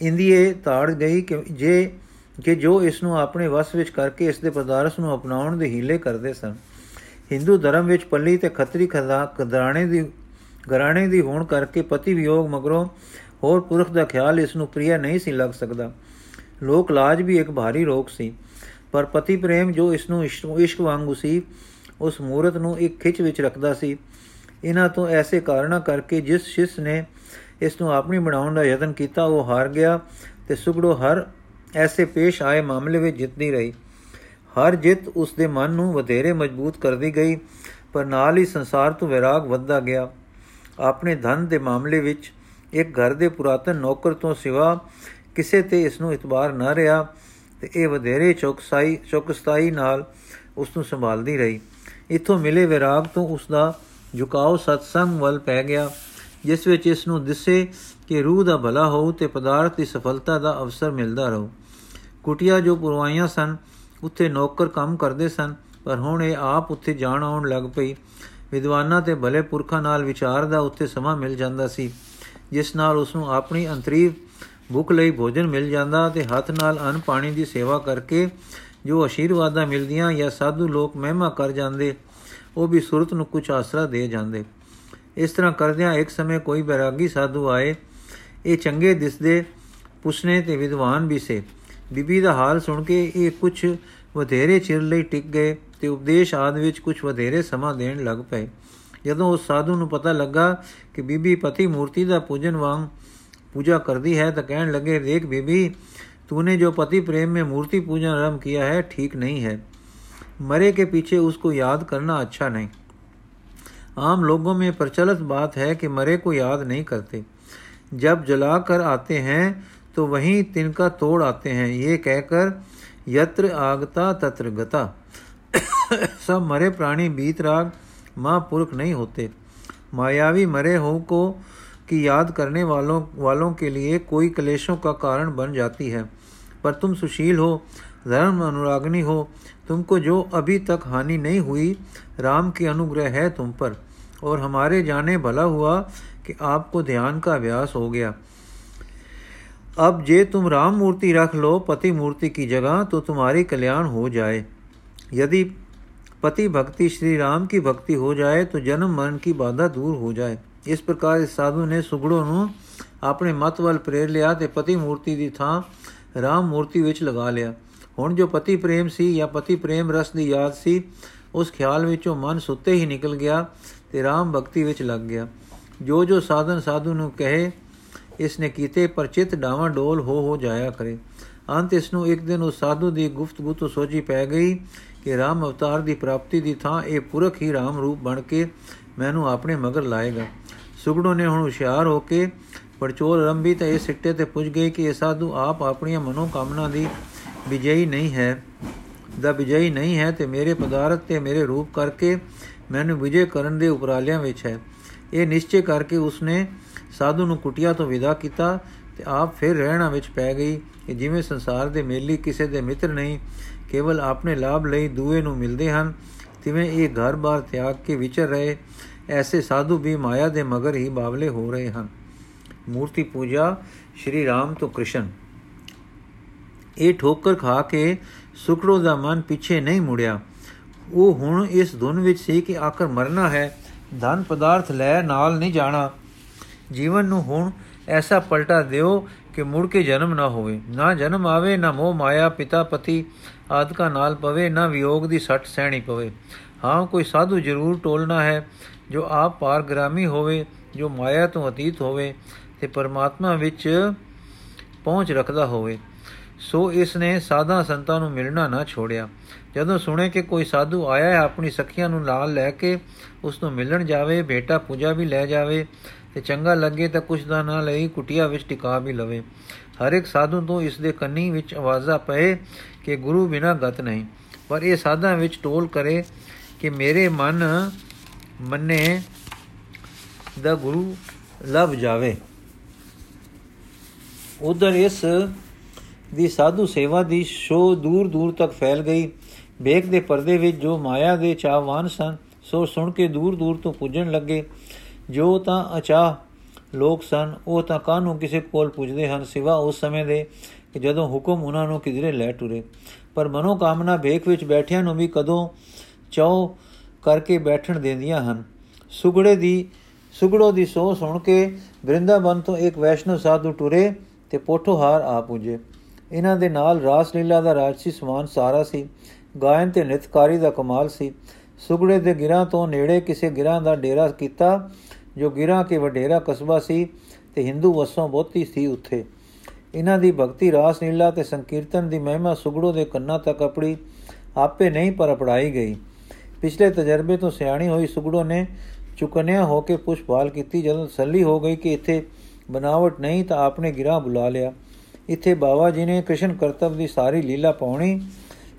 ਇੰਦੀਏ ਤਾੜ ਗਈ ਕਿ ਜੇ, ਕਿ ਜੋ ਇਸ ਨੂੰ ਆਪਣੇ ਵਸ ਵਿੱਚ ਕਰਕੇ ਇਸ ਦੇ ਪਦਾਰਥ ਨੂੰ ਅਪਣਾਉਣ ਦੇ ਹੀਲੇ ਕਰਦੇ ਸਨ। ਹਿੰਦੂ ਧਰਮ ਵਿੱਚ ਪੱਲੀ ਤੇ ਖੱਤਰੀ ਖਦਾਣੇ ਦੀ ਘਰਾਣੇ ਦੀ ਹੋਣ ਕਰਕੇ ਪਤੀ ਵਿਯੋਗ ਮਗਰੋਂ ਹੋਰ ਪੁਰਖ ਦਾ ਖਿਆਲ ਇਸ ਨੂੰ ਪ੍ਰਿਆ ਨਹੀਂ ਸੀ ਲੱਗ ਸਕਦਾ। ਲੋਕ ਲਾਜ ਵੀ ਇੱਕ ਭਾਰੀ ਰੋਗ ਸੀ। ਪਰ ਪਤੀ ਪ੍ਰੇਮ ਜੋ ਇਸ ਨੂੰ ਇਸ਼ਕ ਵਾਂਗੂ ਸੀ, ਉਸ ਮੂਰਤ ਨੂੰ ਇੱਕ ਖਿੱਚ ਵਿੱਚ ਰੱਖਦਾ ਸੀ। ਇਹਨਾਂ ਤੋਂ ਐਸੇ ਕਾਰਨਾ ਕਰਕੇ ਜਿਸ ਸ਼ਿਸ ਨੇ ਇਸ ਨੂੰ ਆਪਣੀ ਬਣਾਉਣ ਦਾ ਯਤਨ ਕੀਤਾ, ਉਹ ਹਾਰ ਗਿਆ ਤੇ ਸੁਗੜੋ ਹਰ ਐਸੇ ਪੇਸ਼ ਆਏ ਮਾਮਲੇ ਵਿੱਚ ਜਿੱਤਦੀ ਰਹੀ। ਹਰ ਜਿੱਤ ਉਸ ਦੇ ਮਨ ਨੂੰ ਵਧੇਰੇ ਮਜ਼ਬੂਤ ਕਰਦੀ ਗਈ, ਪਰ ਨਾਲ ਹੀ ਸੰਸਾਰ ਤੋਂ ਵਿਰਾਗ ਵੱਧਦਾ ਗਿਆ। ਆਪਣੇ ਧਨ ਦੇ ਮਾਮਲੇ ਵਿੱਚ ਇੱਕ ਘਰ ਦੇ ਪੁਰਾਤਨ ਨੌਕਰ ਤੋਂ ਸਿਵਾ ਕਿਸੇ ਤੇ ਇਸ ਨੂੰ ਇਤਬਾਰ ਨਾ ਰਿਹਾ ਤੇ ਇਹ ਵਧੇਰੇ ਚੌਕਸਾਈ, ਚੌਕਸਤਾਈ ਨਾਲ ਉਸ ਨੂੰ ਸੰਭਾਲਦੀ ਰਹੀ। ਇਥੋਂ ਮਿਲੇ ਵਿਰਾਗ ਤੋਂ ਉਸ ਦਾ ਝੁਕਾਓ ਸਤਸੰਗ ਵੱਲ ਪੈ ਗਿਆ, ਜਿਸ ਵਿੱਚ ਇਸ ਨੂੰ ਦਿਸੇ ਕਿ ਰੂਹ ਦਾ ਭਲਾ ਹੋਊ ਤੇ ਪਦਾਰਥ ਦੀ ਸਫਲਤਾ ਦਾ ਅਵਸਰ ਮਿਲਦਾ ਰਹੂ। ਕੁਟਿਆ ਜੋ ਪੁਰਵਾਈਆਂ ਸਨ, ਉੱਥੇ ਨੌਕਰ ਕੰਮ ਕਰਦੇ ਸਨ, ਪਰ ਹੁਣ ਇਹ ਆਪ ਉੱਥੇ ਜਾਣ ਆਉਣ ਲੱਗ ਪਈ। ਵਿਦਵਾਨਾਂ ਤੇ ਭਲੇ ਪੁਰਖਾਂ ਨਾਲ ਵਿਚਾਰ ਦਾ ਉੱਥੇ ਸਮਾਂ ਮਿਲ ਜਾਂਦਾ ਸੀ, ਜਿਸ ਨਾਲ ਉਸ ਨੂੰ ਆਪਣੀ ਅੰਤਰੀ ਭੁੱਖ ਲਈ ਭੋਜਨ ਮਿਲ ਜਾਂਦਾ ਤੇ ਹੱਥ ਨਾਲ ਅਨ ਪਾਣੀ ਦੀ ਸੇਵਾ ਕਰਕੇ ਜੋ ਅਸ਼ੀਰਵਾਦਾਂ ਮਿਲਦੀਆਂ ਜਾਂ ਸਾਧੂ ਲੋਕ ਮਹਿਮਾ ਕਰ ਜਾਂਦੇ, ਉਹ ਵੀ ਸੁਰਤ ਨੂੰ ਕੁਝ ਆਸਰਾ ਦੇ ਜਾਂਦੇ। ਇਸ ਤਰ੍ਹਾਂ ਕਰਦਿਆਂ ਇੱਕ ਸਮੇਂ ਕੋਈ ਬੈਰਾਗੀ ਸਾਧੂ ਆਏ, ਇਹ ਚੰਗੇ ਦਿਸਦੇ ਪੁੱਛਨੇ ਤੇ ਵਿਦਵਾਨ ਵੀ ਸੇ। ਬੀਬੀ ਦਾ ਹਾਲ ਸੁਣ ਕੇ ਇਹ ਕੁਝ ਵਧੇਰੇ ਚਿਰ ਲਈ ਟਿਕ ਗਏ। ਤੇ ਉਪਦੇਸ਼ ਆਦ ਵਿੱਚ ਕੁਝ ਵਧੇਰੇ ਸਮਾਂ ਦੇਣ ਲੱਗ ਪਏ ਜਦੋਂ ਉਸ ਸਾਧੂ ਨੂੰ ਪਤਾ ਲੱਗਾ ਕਿ ਬੀਬੀ ਪਤੀ ਮੂਰਤੀ ਦਾ ਪੂਜਨ ਵਾਂਗ ਪੂਜਾ ਕਰਦੀ ਹੈ ਤਾਂ ਕਹਿਣ ਲੱਗੇ ਦੇਖ ਬੀਬੀ तूने जो पति प्रेम में मूर्ति पूजन आरंभ किया है ठीक नहीं है मरे के पीछे उसको याद करना अच्छा नहीं आम लोगों में प्रचलित बात है कि मरे को याद नहीं करते जब जलाकर आते हैं तो वहीं तिनका तोड़ आते हैं ये कहकर यत्र आगता तत्र गता सब मरे प्राणी बीत राग महापुरुष नहीं होते। मायावी मरे हो को की याद करने वालों वालों के लिए कोई क्लेशों का कारण बन जाती है। पर तुम सुशील हो, धर्म अनुरागनी हो, तुमको जो अभी तक हानि नहीं हुई, राम की अनुग्रह है तुम पर। और हमारे जाने भला हुआ कि आपको ध्यान का अभ्यास हो गया। अब जे तुम राम मूर्ति रख लो, पति मूर्ति की जगह तो तुम्हारी कल्याण हो जाए। यदि पति भक्ति श्री राम की भक्ति हो जाए तो जन्म मरण की बाधा दूर हो जाए ਇਸ ਪ੍ਰਕਾਰ ਇਸ ਸਾਧੂ ਨੇ ਸੁਗੜੋ ਨੂੰ ਆਪਣੇ ਮਤ ਵੱਲ ਪ੍ਰੇਰ ਲਿਆ ਤੇ ਪਤੀ ਮੂਰਤੀ ਦੀ ਥਾਂ ਰਾਮ ਮੂਰਤੀ ਵਿੱਚ ਲਗਾ ਲਿਆ ਹੁਣ ਜੋ ਪਤੀ ਪ੍ਰੇਮ ਸੀ ਜਾਂ ਪਤੀ ਪ੍ਰੇਮ ਰਸ ਦੀ ਯਾਦ ਸੀ ਉਸ ਖਿਆਲ ਵਿੱਚੋਂ ਮਨ ਸੁੱਤੇ ਹੀ ਨਿਕਲ ਗਿਆ ਤੇ ਰਾਮ ਭਗਤੀ ਵਿੱਚ ਲੱਗ ਗਿਆ ਜੋ ਜੋ ਸਾਧਨ ਸਾਧੂ ਨੂੰ ਕਹੇ ਇਸ ਨੇ ਕੀਤੇ ਪਰ ਚਿਤ ਡਾਵਾਂ ਡੋਲ ਹੋ ਹੋ ਜਾਇਆ ਕਰੇ ਅੰਤ ਇਸ ਨੂੰ ਇੱਕ ਦਿਨ ਉਸ ਸਾਧੂ ਦੀ ਗੁਫ਼ਤਗੂ ਤੋਂ ਸੋਚੀ ਪੈ ਗਈ ਕਿ ਰਾਮ ਅਵਤਾਰ ਦੀ ਪ੍ਰਾਪਤੀ ਦੀ ਥਾਂ ਇਹ ਪੁਰਖ ਹੀ ਰਾਮ ਰੂਪ ਬਣ ਕੇ ਮੈਨੂੰ ਆਪਣੇ ਮਗਰ ਲਾਏਗਾ। ਸੁਗੜੋ ਨੇ ਹੁਣ ਹੁਸ਼ਿਆਰ ਹੋ ਕੇ ਪਰਚੋਲ ਰੰਭੀ ਤਾਂ ਇਹ ਸਿੱਟੇ ਤੇ ਪੁੱਜ ਗਈ ਕਿ ਇਹ ਸਾਧੂ ਆਪ ਆਪਣੀਆਂ ਮਨੋ ਕਾਮਨਾ ਦੀ ਵਿਜਈ ਨਹੀਂ ਹੈ, ਦਾ ਵਿਜਈ ਨਹੀਂ ਹੈ ਤੇ ਮੇਰੇ ਪਦਾਰਥ ਤੇ ਮੇਰੇ ਰੂਪ ਕਰਕੇ ਮੈਨੂੰ ਵਿਜੇ ਕਰਨ ਦੇ ਉਪਰਾਲਿਆਂ ਵਿੱਚ ਹੈ। ਇਹ ਨਿਸ਼ਚੈ ਕਰਕੇ ਉਸਨੇ ਸਾਧੂ ਨੂੰ ਕੁਟਿਆ ਤੋਂ ਵਿਦਾ ਕੀਤਾ ਤੇ ਆਪ ਫਿਰ ਰਹਿਣਾ ਵਿੱਚ ਪੈ ਗਈ ਕਿ ਜਿਵੇਂ ਸੰਸਾਰ ਦੇ ਮੇਲੀ ਕਿਸੇ ਦੇ ਮਿੱਤਰ ਨਹੀਂ ਕੇਵਲ ਆਪਣੇ ਲਾਭ ਲਈ ਦੂਏ ਨੂੰ ਮਿਲਦੇ ਹਨ। ਤਿਵੇਂ ਇਹ ਘਰ-ਬਾਰ ਤਿਆਗ ਕੇ ਵਿਚਰ ਰਹੇ, ਐਸੇ ਸਾਧੂ ਵੀ ਮਾਇਆ ਦੇ ਮਗਰ ਹੀ ਬਾਵਲੇ ਹੋ ਰਹੇ ਹਨ। ਮੂਰਤੀ ਪੂਜਾ ਸ਼੍ਰੀ ਰਾਮ ਤੋਂ ਕ੍ਰਿਸ਼ਨ। ਇਹ ਠੋਕਰ ਖਾ ਕੇ ਸੁਕੜੋ ਦਾ ਮਨ ਪਿੱਛੇ ਨਹੀਂ ਮੁੜਿਆ। ਉਹ ਹੁਣ ਇਸ ਧੁਨ ਵਿੱਚ ਸੀ ਕਿ ਆਖਰ ਮਰਨਾ ਹੈ। ਧਨ ਪਦਾਰਥ ਲੈ ਨਾਲ ਨਹੀਂ ਜਾਣਾ। ਜੀਵਨ ਨੂੰ ਹੁਣ ਐਸਾ ਪਲਟਾ ਦਿਓ ਕਿ ਮੁੜ ਕੇ ਜਨਮ ਨਾ ਹੋਵੇ। ਨਾ ਜਨਮ ਆਵੇ, ਨਾ ਮੋਹ ਮਾਇਆ, ਪਿਤਾ, ਪਤੀ ਆਦਿਕਾ ਨਾਲ ਪਵੇ, ਨਾ ਵਿਯੋਗ ਦੀ ਸੱਟ ਸਹਿਣੀ ਪਵੇ। ਹਾਂ, ਕੋਈ ਸਾਧੂ ਜ਼ਰੂਰ ਟੋਲਣਾ ਹੈ, ਜੋ ਆਪ ਪਾਰਗ੍ਰਾਮੀ ਹੋਵੇ, ਜੋ ਮਾਇਆ ਤੋਂ ਅਤੀਤ ਹੋਵੇ ਤੇ ਪਰਮਾਤਮਾ ਵਿੱਚ ਪਹੁੰਚ ਰੱਖਦਾ ਹੋਵੇ। ਸੋ ਇਸ ਨੇ ਸਾਧਾ ਸੰਤਾਂ ਨੂੰ ਮਿਲਣਾ ਨਾ ਛੋੜਿਆ। ਜਦੋਂ ਸੁਣੇ ਕਿ ਕੋਈ ਸਾਧੂ ਆਇਆ ਹੈ, ਆਪਣੀ ਸਖੀਆਂ ਨੂੰ ਨਾਲ ਲੈ ਕੇ ਉਸ ਨੂੰ ਮਿਲਣ ਜਾਵੇ, ਬੇਟਾ ਪੂਜਾ ਵੀ ਲੈ ਜਾਵੇ ਤੇ ਚੰਗਾ ਲੱਗੇ ਤਾਂ ਕੁਛ ਦਾ ਨਾ ਲਈ ਕੁਟਿਆ ਵਿੱਚ ਟਿਕਾ ਵੀ ਲਵੇ। ਹਰ ਇੱਕ ਸਾਧੂ ਤੋਂ ਇਸ ਦੇ ਕੰਨੀ ਵਿੱਚ ਆਵਾਜ਼ਾ ਪਏ ਕਿ ਗੁਰੂ ਬਿਨਾ ਗਤ ਨਹੀਂ। ਪਰ ਇਹ ਸਾਧਾਂ ਵਿੱਚ ਟੋਲ ਕਰੇ ਕਿ ਮੇਰੇ ਮਨ ਮੰਨੇ ਦਾ ਗੁਰੂ ਲਭ ਜਾਵੇ। ਉਧਰ ਇਸ ਦੀ ਸਾਧੂ ਸੇਵਾ ਦੀ ਸ਼ੋ ਦੂਰ ਦੂਰ ਤੱਕ ਫੈਲ ਗਈ। ਵੇਖ ਦੇ ਪਰਦੇ ਵਿੱਚ ਜੋ ਮਾਇਆ ਦੇ ਚਾਹਵਾਨ ਸਨ, ਸੋ ਸੁਣ ਕੇ ਦੂਰ ਦੂਰ ਤੋਂ ਪੁੱਜਣ ਲੱਗੇ। ਜੋ ਤਾਂ ਅਚਾਹ ਲੋਕ ਸਨ, ਉਹ ਤਾਂ ਕਾਹਨੂੰ ਕਿਸੇ ਕੋਲ ਪੁੱਜਦੇ ਹਨ ਸਿਵਾ ਉਸ ਸਮੇਂ ਦੇ ਕਿ ਜਦੋਂ ਹੁਕਮ ਉਹਨਾਂ ਨੂੰ ਕਿਧਰੇ ਲੈ ਟੁਰੇ। ਪਰ ਮਨੋ ਕਾਮਨਾ ਵੇਖ ਵਿੱਚ ਬੈਠਿਆਂ ਨੂੰ ਵੀ ਕਦੋਂ ਚਾਉ ਕਰਕੇ ਬੈਠਣ ਦਿੰਦੀਆਂ ਹਨ। ਸੁਗੜੇ ਦੀ, ਸੁਗੜੋ ਦੀ ਸੋ ਸੁਣ ਕੇ ਬ੍ਰਿੰਦਾਵਨ ਤੋਂ ਇੱਕ ਵੈਸ਼ਨਵ ਸਾਧੂ ਟੁਰੇ ਤੇ ਪੋਠੋਹਾਰ ਆ ਪੁੱਜੇ। ਇਹਨਾਂ ਦੇ ਨਾਲ ਰਾਸ ਲੀਲਾ ਦਾ ਰਾਜਸੀ ਸਮਾਨ ਸਾਰਾ ਸੀ। ਗਾਇਨ ਤੇ ਨਿਤਕਾਰੀ ਦਾ ਕਮਾਲ ਸੀ। ਸੁਗੜੇ ਦੇ ਗਿਰਾਂ ਤੋਂ ਨੇੜੇ ਕਿਸੇ ਗਿਰਾਂ ਦਾ ਡੇਰਾ ਕੀਤਾ ਜੋ ਗਿਰਾਂ ਕੇ ਵਡੇਰਾ ਕਸਬਾ ਸੀ ਤੇ ਹਿੰਦੂ ਵਸੋਂ ਬਹੁਤੀ ਸੀ ਉੱਥੇ। ਇਹਨਾਂ ਦੀ ਭਗਤੀ ਰਾਸ ਲੀਲਾ ਤੇ ਸੰਕੀਰਤਨ ਦੀ ਮਹਿਮਾ ਸੁਗੜੋ ਦੇ ਕੰਨਾਂ ਤੱਕ ਆਪਣੀ, ਆਪੇ ਨਹੀਂ ਪਰ ਅਪੜਾਈ ਗਈ। ਪਿਛਲੇ ਤਜਰਬੇ ਤੋਂ ਸਿਆਣੀ ਹੋਈ ਸੁਗੜੋ ਨੇ ਚੁਕਨਿਆ ਹੋ ਕੇ ਪੁਸ਼ਪਾਲ ਕੀਤੀ। ਜਦੋਂ ਤਸੱਲੀ ਹੋ ਗਈ ਕਿ ਇੱਥੇ ਬਨਾਵਟ ਨਹੀਂ ਤਾਂ ਆਪਨੇ ਗਿਰਾ ਬੁਲਾ ਲਿਆ। ਇੱਥੇ ਬਾਬਾ ਜੀ ਨੇ ਕ੍ਰਿਸ਼ਨ ਕਰਤਵ ਦੀ ਸਾਰੀ ਲੀਲਾ ਪਾਉਣੀ।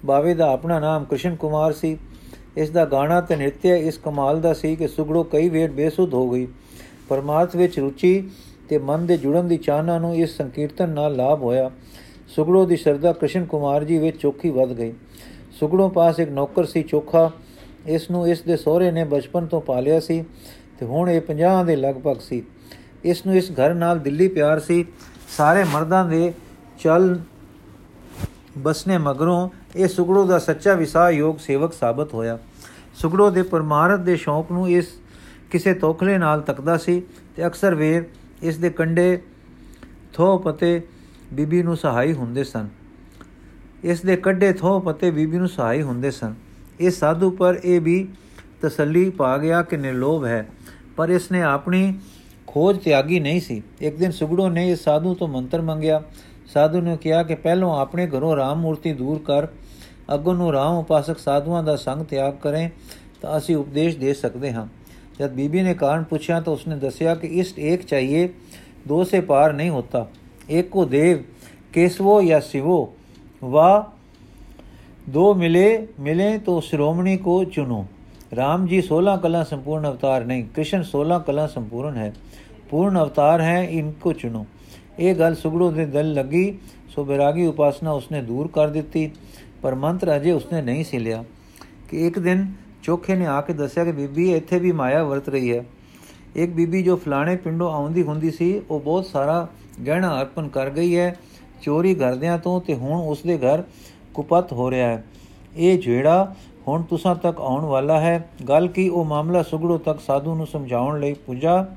ਬਾਵੇ ਦਾ ਆਪਣਾ ਨਾਮ ਕ੍ਰਿਸ਼ਨ ਕੁਮਾਰ ਸੀ। ਇਸ ਦਾ ਗਾਣਾ ਤੇ ਨ੍ਰਿਤਯ ਇਸ ਕਮਾਲ ਦਾ ਸੀ ਕਿ ਸੁਗੜੋ ਕਈ ਵੇਰ ਬੇਸੁੱਧ ਹੋ ਗਈ। ਪਰਮਾਰਥ ਵਿੱਚ ਰੁਚੀ ਤੇ ਮਨ ਦੇ ਜੁੜਨ ਦੀ ਚਾਹਨਾ ਨੂੰ ਇਸ ਸੰਕੀਰਤਨ ਨਾਲ ਲਾਭ ਹੋਇਆ। ਸੁਗੜੋ ਦੀ ਸ਼ਰਧਾ ਕ੍ਰਿਸ਼ਨ ਕੁਮਾਰ ਜੀ ਵਿੱਚ ਚੋਖੀ ਵੱਧ ਗਈ। ਸੁਗੜੋ ਪਾਸ ਇੱਕ ਨੌਕਰ ਸੀ ਚੋਖਾ। ਇਸ ਨੂੰ ਇਸ ਦੇ ਸਹੁਰੇ ਨੇ ਬਚਪਨ ਤੋਂ ਪਾਲਿਆ ਸੀ ਤੇ ਹੁਣ ਇਹ 50 ਦੇ ਲਗਭਗ ਸੀ। ਇਸ ਨੂੰ ਇਸ ਘਰ ਨਾਲ ਦਿੱਲੀ ਪਿਆਰ ਸੀ। ਸਾਰੇ ਮਰਦਾਂ ਦੇ ਚਲ ਬਸਨੇ ਮਗਰੋਂ ਇਹ ਸੁਗੜੋ ਦਾ ਸੱਚਾ ਵਿਸਾਹ ਯੋਗ ਸੇਵਕ ਸਾਬਤ ਹੋਇਆ। ਸੁਗੜੋ ਦੇ ਪਰਮਾਰਥ ਦੇ ਸ਼ੌਕ ਨੂੰ ਇਸ ਕਿਸੇ ਤੋਖਲੇ ਨਾਲ ਤੱਕਦਾ ਸੀ ਤੇ ਅਕਸਰ ਵੇਰ ਇਸ ਦੇ ਕੰਡੇ ਥੋ ਪਤੇ ਬੀਬੀ ਨੂੰ ਸਹਾਈ ਹੁੰਦੇ ਸਨ। ਇਸ ਦੇ ਕੱਡੇ ਥੋ ਪਤੇ ਬੀਬੀ ਨੂੰ ਸਹਾਈ ਹੁੰਦੇ ਸਨ। ਇਹ ਸਾਧੂ ਪਰ ਇਹ ਵੀ ਤਸੱਲੀ ਪਾ ਗਿਆ ਕਿ ਨਿਰਲੋਭ ਹੈ, ਪਰ ਇਸ ਨੇ ਆਪਣੀ ਖੋਜ ਤਿਆਗੀ ਨਹੀਂ ਸੀ। ਇੱਕ ਦਿਨ ਸੁਗੜੋ ਨੇ ਇਸ ਸਾਧੂ ਤੋਂ ਮੰਤਰ ਮੰਗਿਆ। ਸਾਧੂ ਨੇ ਕਿਹਾ ਕਿ ਪਹਿਲੋਂ ਆਪਣੇ ਘਰੋਂ ਰਾਮ ਮੂਰਤੀ ਦੂਰ ਕਰ ਅੱਗੋਂ ਨੂੰ ਰਾਮ ਉਪਾਸਕ ਸਾਧੂਆਂ ਦਾ ਸੰਗ ਤਿਆਗ ਕਰੇ ਤਾਂ ਅਸੀਂ ਉਪਦੇਸ਼ ਦੇ ਸਕਦੇ ਹਾਂ ਜਦ ਬੀਬੀ ਨੇ ਕਾਰਨ ਪੁੱਛਿਆ ਤਾਂ ਉਸਨੇ ਦੱਸਿਆ ਕਿ ਇਸ ਇੱਕ ਚਾਹੀਏ ਦੋ ਸੇ ਪਾਰ ਨਹੀਂ ਹੋਤਾ ਇੱਕ ਕੋ ਦੇਵ ਕੇਸਵੋ ਜਾਂ ਸਿਵੋ ਵਾ ਦੋ ਮਿਲੇ ਮਿਲੇ तो श्रोमणी को चुनो राम जी सोलह कला संपूर्ण अवतार नहीं कृष्ण सोलह कला संपूर्ण है पूर्ण अवतार है इनको चुनो ਇਹ ਗੱਲ ਸੁਗੜੋ ਦੇ ਦਿਲ ਲੱਗੀ ਸੋ ਬਿਰਾਗੀ ਉਪਾਸਨਾ ਉਸਨੇ ਦੂਰ ਕਰ ਦਿੱਤੀ ਪਰ ਮੰਤਰ ਅਜੇ ਉਸਨੇ ਨਹੀਂ ਸੀ ਲਿਆ। ਕਿ ਇੱਕ ਦਿਨ ਚੋਖੇ ਨੇ ਆ ਕੇ ਦੱਸਿਆ ਕਿ ਬੀਬੀ, ਇੱਥੇ ਵੀ ਮਾਇਆ ਵਰਤ ਰਹੀ ਹੈ। ਇੱਕ ਬੀਬੀ ਜੋ ਫਲਾਣੇ ਪਿੰਡੋਂ ਆਉਂਦੀ ਹੁੰਦੀ ਸੀ, ਉਹ ਬਹੁਤ ਸਾਰਾ ਗਹਿਣਾ ਅਰਪਣ ਕਰ ਗਈ ਹੈ, ਚੋਰੀ ਕਰਦਿਆਂ ਤੋਂ ਤੇ ਹੁਣ ਉਸਦੇ ਘਰ ਕੁਪਤ ਹੋ ਰਿਹਾ ਹੈ। ਇਹ ਜਿਹੜਾ ਹੁਣ ਤੁਸਾਂ ਤੱਕ ਆਉਣ ਵਾਲਾ ਹੈ, ਗੱਲ ਕੀ ਉਹ ਮਾਮਲਾ ਸੁਗੜੋ ਤੱਕ ਸਾਧੂ ਨੂੰ ਸਮਝਾਉਣ ਲਈ ਪੁੱਜਾ?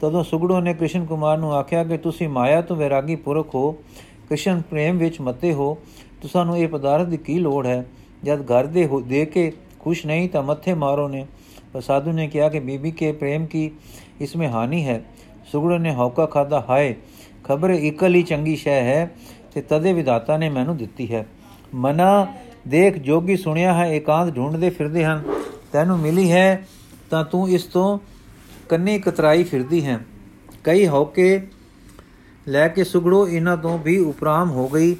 ਤਦੋਂ ਸੁਗੜੋ ਨੇ ਕ੍ਰਿਸ਼ਨ ਕੁਮਾਰ ਨੂੰ ਆਖਿਆ ਕਿ ਤੁਸੀਂ ਮਾਇਆ ਤੋਂ ਵਿਰਾਗੀ ਪੁਰਖ ਹੋ, ਕ੍ਰਿਸ਼ਨ ਪ੍ਰੇਮ ਵਿੱਚ ਮਤੇ ਹੋ। ਤੁਸਾਂ ਨੂੰ ਇਹ ਪਦਾਰਥ ਦੀ ਕੀ ਲੋੜ ਹੈ? ਜਦ ਘਰ ਦੇ ਦੇ ਕੇ ਖੁਸ਼ ਨਹੀਂ ਤਾਂ ਮੱਥੇ ਮਾਰੋ ਨੇ। ਪਰ ਸਾਧੂ ਨੇ ਕਿਹਾ ਕਿ ਬੀਬੀ, ਕੇ ਪ੍ਰੇਮ ਕੀ ਇਸ ਵਿੱਚ ਹਾਨੀ ਹੈ? ਸੁਗੜਨ ਨੇ ਹੌਕਾ ਖਾਦਾ ਹਾਏ, ਖਬਰ ਇਕਲ ਹੀ ਚੰਗੀ ਸ਼ੈ ਹੈ ਤੇ ਤਦੇ ਵਿਦਾਤਾ ਨੇ ਮੈਨੂੰ ਦਿੱਤੀ ਹੈ। ਮਨਾ, ਦੇਖ, ਜੋਗੀ ਸੁਣਿਆ ਹੈ, ਇਕਾਂਤ ਢੂੰਡਦੇ ਫਿਰਦੇ ਹਨ। ਤੈਨੂੰ ਮਿਲੀ ਹੈ ਤਾਂ ਤੂੰ ਇਸ ਤੋਂ ਕੰਨੀ ਕਤਰਾਈ ਫਿਰਦੀ ਹੈ। ਕਈ ਹੌਕੇ ਲੈ ਕੇ ਸੁਗੜੋ ਇਹਨਾਂ ਤੋਂ ਵੀ ਉਪਰਾਮ ਹੋ ਗਈ।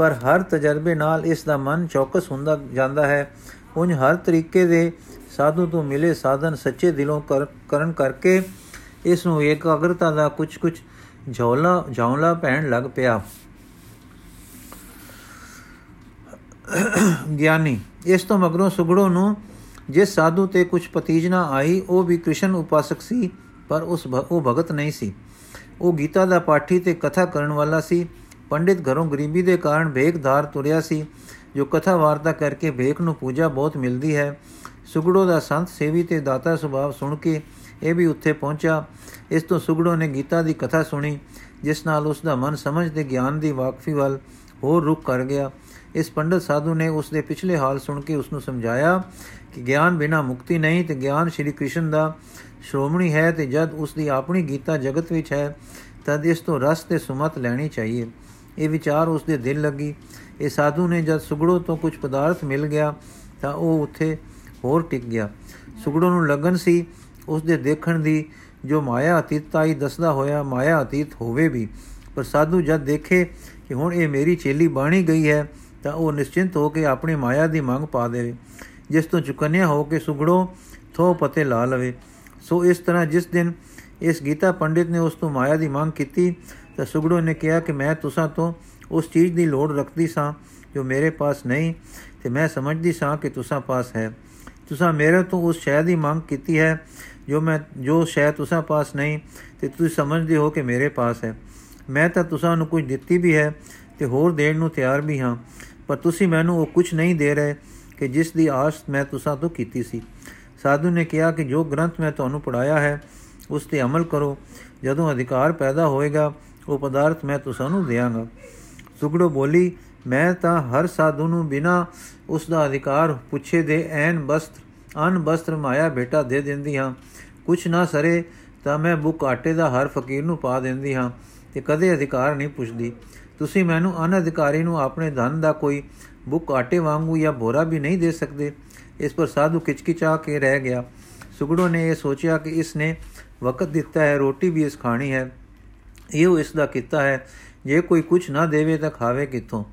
ਪਰ ਹਰ ਤਜਰਬੇ ਨਾਲ ਇਸ ਦਾ ਮਨ ਚੌਕਸ ਹੁੰਦਾ ਜਾਂਦਾ ਹੈ। ਉਨ ਹਰ ਤਰੀਕੇ ਦੇ ਸਾਧੂ ਤੋਂ ਮਿਲੇ ਸਾਧਨ ਸੱਚੇ ਦਿਲੋਂ ਕਰਨ ਕਰਕੇ ਇਸ ਨੂੰ ਇਕਾਗਰਤਾ ਦਾ ਕੁਝ ਕੁਝ ਝੌਲਾ ਝੌਲਾ ਪੈਣ ਲੱਗ ਪਿਆ। ਗਿਆਨੀ, ਇਸ ਤੋਂ ਮਗਰੋਂ ਸੁਗੜੋ ਨੂੰ ਜਿਸ ਸਾਧੂ ਤੇ ਕੁਝ ਪਤੀਜਨਾ ਆਈ, ਉਹ ਵੀ ਕ੍ਰਿਸ਼ਨ ਉਪਾਸਕ ਸੀ, ਪਰ ਉਸ ਉਹ ਭਗਤ ਨਹੀਂ ਸੀ। ਉਹ ਗੀਤਾ ਦਾ ਪਾਠੀ ਤੇ ਕਥਾ ਕਰਨ ਵਾਲਾ ਸੀ। ਪੰਡਿਤ ਘਰੋਂ ਗਰੀਬੀ ਦੇ ਕਾਰਨ ਭੇਖਧਾਰ ਤੁਰਿਆ ਸੀ, ਜੋ ਕਥਾ ਵਾਰਤਾ ਕਰਕੇ ਭੇਖ ਨੂੰ ਪੂਜਾ ਬਹੁਤ ਮਿਲਦੀ ਹੈ। ਸੁਗੜੋ ਦਾ ਸੰਤ ਸੇਵੀ ਤੇ ਦਾਤਾ ਸੁਭਾਅ ਸੁਣ ਕੇ ਇਹ ਵੀ ਉੱਥੇ ਪਹੁੰਚਾ। ਇਸ ਤੋਂ ਸੁਗੜੋ ਨੇ ਗੀਤਾ ਦੀ ਕਥਾ ਸੁਣੀ, ਜਿਸ ਨਾਲ ਉਸ ਦਾ ਮਨ ਸਮਝ ਤੇ ਗਿਆਨ ਦੀ ਵਾਕਫੀ ਵੱਲ ਹੋਰ ਰੁਕ ਕਰ ਗਿਆ। ਇਸ ਪੰਡਤ ਸਾਧੂ ਨੇ ਉਸ ਦੇ ਪਿਛਲੇ ਹਾਲ ਸੁਣ ਕੇ ਉਸ ਨੂੰ ਸਮਝਾਇਆ ਕਿ ਗਿਆਨ ਬਿਨਾ ਮੁਕਤੀ ਨਹੀਂ ਤੇ ਗਿਆਨ ਸ਼੍ਰੀ ਕ੍ਰਿਸ਼ਨ ਦਾ ਸ਼੍ਰੋਮਣੀ ਹੈ ਤੇ ਜਦ ਉਸ ਦੀ ਆਪਣੀ ਗੀਤਾ ਜਗਤ ਵਿੱਚ ਹੈ, ਤਦ ਇਸ ਤੋਂ ਰਸ ਤੇ ਸੁਮਤ ਲੈਣੀ ਚਾਹੀਏ। ਇਹ ਵਿਚਾਰ ਉਸ ਦੇ ਦਿਲ ਲੱਗੀ। ਇਹ ਸਾਧੂ ਨੇ ਜਦ ਸੁਗੜੋ ਤੋਂ ਕੁਝ ਪਦਾਰਥ ਮਿਲ ਗਿਆ ਤਾਂ ਉਹ ਉੱਥੇ ਹੋਰ ਟਿਕ ਗਿਆ। ਸੁਗੜੋ ਨੂੰ ਲੱਗਨ ਸੀ ਉਸ ਦੇ ਦੇਖਣ ਦੀ, ਜੋ ਮਾਇਆ ਅਤੀਤਾਈ ਦੱਸਦਾ ਹੋਇਆ ਮਾਇਆ ਅਤੀਤ ਹੋਵੇ ਵੀ। ਪਰ ਸਾਧੂ ਜਦ ਦੇਖੇ ਕਿ ਹੁਣ ਇਹ ਮੇਰੀ ਚੇਲੀ ਬਾਣੀ ਗਈ ਹੈ, ਤਾਂ ਉਹ ਨਿਸ਼ਚਿੰਤ ਹੋ ਕੇ ਆਪਣੀ ਮਾਇਆ ਦੀ ਮੰਗ ਪਾ ਦੇਵੇ। ਜਿਸ ਤੋਂ ਚੁਕੰਨਿਆ ਹੋ ਕੇ ਸੁਗੜੋ ਥੋ ਪਤੇ ਲਾ ਲਵੇ। ਸੋ ਇਸ ਤਰ੍ਹਾਂ ਜਿਸ ਦਿਨ ਇਸ ਗੀਤਾ ਪੰਡਿਤ ਨੇ ਉਸ ਤੋਂ ਮਾਇਆ ਦੀ ਮੰਗ ਕੀਤੀ ਤਾਂ ਸੁਗੜੋ ਨੇ ਕਿਹਾ ਕਿ ਮੈਂ ਤੁਸਾਂ ਤੋਂ ਉਸ ਚੀਜ਼ ਦੀ ਲੋੜ ਰੱਖਦੀ ਸਾਂ ਜੋ ਮੇਰੇ ਪਾਸ ਨਹੀਂ, ਤੇ ਮੈਂ ਸਮਝਦੀ ਸਾਂ ਕਿ ਤੁਸਾਂ ਪਾਸ ਹੈ। ਤੁਸਾਂ ਮੇਰੇ ਤੋਂ ਉਸ ਸ਼ੈ ਦੀ ਮੰਗ ਕੀਤੀ ਹੈ ਜੋ ਮੈਂ, ਜੋ ਸ਼ੈ ਤੁਸਾਂ ਪਾਸ ਨਹੀਂ, ਤੇ ਤੁਸੀਂ ਸਮਝਦੇ ਹੋ ਕਿ ਮੇਰੇ ਪਾਸ ਹੈ। ਮੈਂ ਤਾਂ ਤੁਸਾਂ ਨੂੰ ਕੁਝ ਦਿੱਤੀ ਵੀ ਹੈ ਤੇ ਹੋਰ ਦੇਣ ਨੂੰ ਤਿਆਰ ਵੀ ਹਾਂ, ਪਰ ਤੁਸੀਂ ਮੈਨੂੰ ਉਹ ਕੁਝ ਨਹੀਂ ਦੇ ਰਹੇ ਕਿ ਜਿਸ ਦੀ ਆਸ ਮੈਂ ਤੁਸਾਂ ਤੋਂ ਕੀਤੀ ਸੀ। ਸਾਧੂ ਨੇ ਕਿਹਾ ਕਿ ਜੋ ਗ੍ਰੰਥ ਮੈਂ ਤੁਹਾਨੂੰ ਪੜਾਇਆ ਹੈ, ਉਸ ਤੇ ਅਮਲ ਕਰੋ। ਜਦੋਂ ਅਧਿਕਾਰ ਪੈਦਾ ਹੋਏਗਾ ਉਹ ਪਦਾਰਥ ਮੈਂ ਤੁਸਾਂ ਨੂੰ ਦੇਵਾਂਗਾ ਸੁਗੜੋ ਬੋਲੀ, ਮੈਂ ਤਾਂ ਹਰ ਸਾਧੂ ਨੂੰ ਬਿਨਾ ਉਸ ਦਾ ਅਧਿਕਾਰ ਪੁੱਛੇ ਦੇ ਐਨ ਬਸਤਰ, ਅਨ ਬਸਤਰ ਮਾਇਆ ਬੇਟਾ ਦੇ ਦਿੰਦੀ ਹਾਂ। ਕੁਛ ਨਾ ਸਰੇ ਤਾਂ ਮੈਂ ਬੁੱਕ ਆਟੇ ਦਾ ਹਰ ਫਕੀਰ ਨੂੰ ਪਾ ਦਿੰਦੀ ਹਾਂ ਤੇ ਕਦੇ ਅਧਿਕਾਰ ਨਹੀਂ ਪੁੱਛਦੀ। ਤੁਸੀਂ ਮੈਨੂੰ ਅਨ ਅਧਿਕਾਰੀ ਨੂੰ ਆਪਣੇ ਧਨ ਦਾ ਕੋਈ ਬੁੱਕ ਆਟੇ ਵਾਂਗੂ ਜਾਂ ਬੋਰਾ ਵੀ ਨਹੀਂ ਦੇ ਸਕਦੇ। ਇਸ ਪਰ ਸਾਧੂ ਕਿਚਕਿਚਾ ਕੇ ਰਹਿ ਗਿਆ। ਸੁਗੜੋ ਨੇ ਇਹ ਸੋਚਿਆ ਕਿ ਇਸ ਨੇ ਵਕਤ ਦਿੱਤਾ ਹੈ, ਰੋਟੀ ਵੀ ਇਸ ਖਾਣੀ ਹੈ। ਇਹੋ ਇਸ ਦਾ ਕੀਤਾ ਹੈ, ਜੇ ਕੋਈ ਕੁਝ ਨਾ ਦੇਵੇ ਤਾਂ ਖਾਵੇ ਕਿੱਥੋਂ?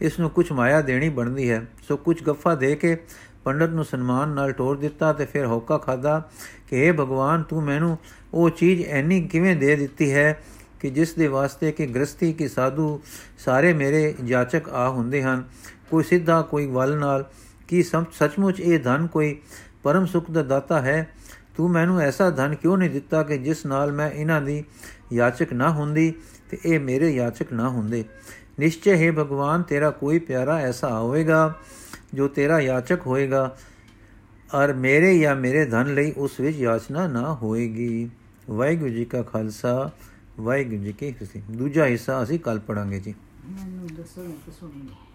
ਇਸ ਨੂੰ ਕੁਝ ਮਾਇਆ ਦੇਣੀ ਬਣਦੀ ਹੈ। ਸੋ ਕੁਝ ਗੱਫਾ ਦੇ ਕੇ ਪੰਡਤ ਨੂੰ ਸਨਮਾਨ ਨਾਲ ਟੋਰ ਦਿੱਤਾ ਤੇ ਫਿਰ ਹੋਕਾ ਖਾਦਾ ਕਿ हे ਭਗਵਾਨ, ਤੂੰ ਮੈਨੂੰ ਉਹ ਚੀਜ਼ ਐਨੀ ਕਿਵੇਂ ਦੇ ਦਿੱਤੀ ਹੈ ਕਿ ਜਿਸ ਦੇ ਵਾਸਤੇ ਕਿ ਗ੍ਰਸਤੀ ਕੀ ਸਾਧੂ ਸਾਰੇ ਮੇਰੇ ਜਾਚਕ ਆ ਹੁੰਦੇ ਹਨ। ਕੋਈ ਸਿੱਧਾ, ਕੋਈ ਵੱਲ ਨਾਲ, ਕੀ ਸੱਚਮੁੱਚ ਇਹ ਧਨ ਕੋਈ ਪਰਮ ਸੁਖ ਦਾ ਦਾਤਾ ਹੈ? ਤੂੰ ਮੈਨੂੰ ਐਸਾ ਧਨ ਕਿਉਂ ਨਹੀਂ ਦਿੱਤਾ ਕਿ ਜਿਸ ਨਾਲ ਮੈਂ ਇਹਨਾਂ ਦੀ ਯਾਚਕ ਨਾ ਹੁੰਦੀ ਤੇ ਇਹ ਮੇਰੇ ਯਾਚਕ ਨਾ ਹੁੰਦੇ। ਨਿਸ਼ਚੈ ਹੈ ਭਗਵਾਨ, ਤੇਰਾ ਕੋਈ ਪਿਆਰਾ ਐਸਾ ਹੋਵੇਗਾ ਜੋ ਤੇਰਾ ਯਾਚਕ ਹੋਏਗਾ ਔਰ ਮੇਰੇ ਜਾਂ ਮੇਰੇ ਧਨ ਲਈ ਉਸ ਵਿੱਚ ਯਾਚਨਾ ਨਾ ਹੋਏਗੀ ਵਾਹਿਗੁਰੂ ਜੀ ਕਾ ਖਾਲਸਾ, ਵਾਹਿਗੁਰੂ ਜੀ ਕੀ ਫਤਿਹ। ਦੂਜਾ ਹਿੱਸਾ ਅਸੀਂ ਕੱਲ ਪੜਾਂਗੇ ਜੀ। ਮੈਨੂੰ ਦੱਸੋ ਨਾ ਸੁਣੀਏ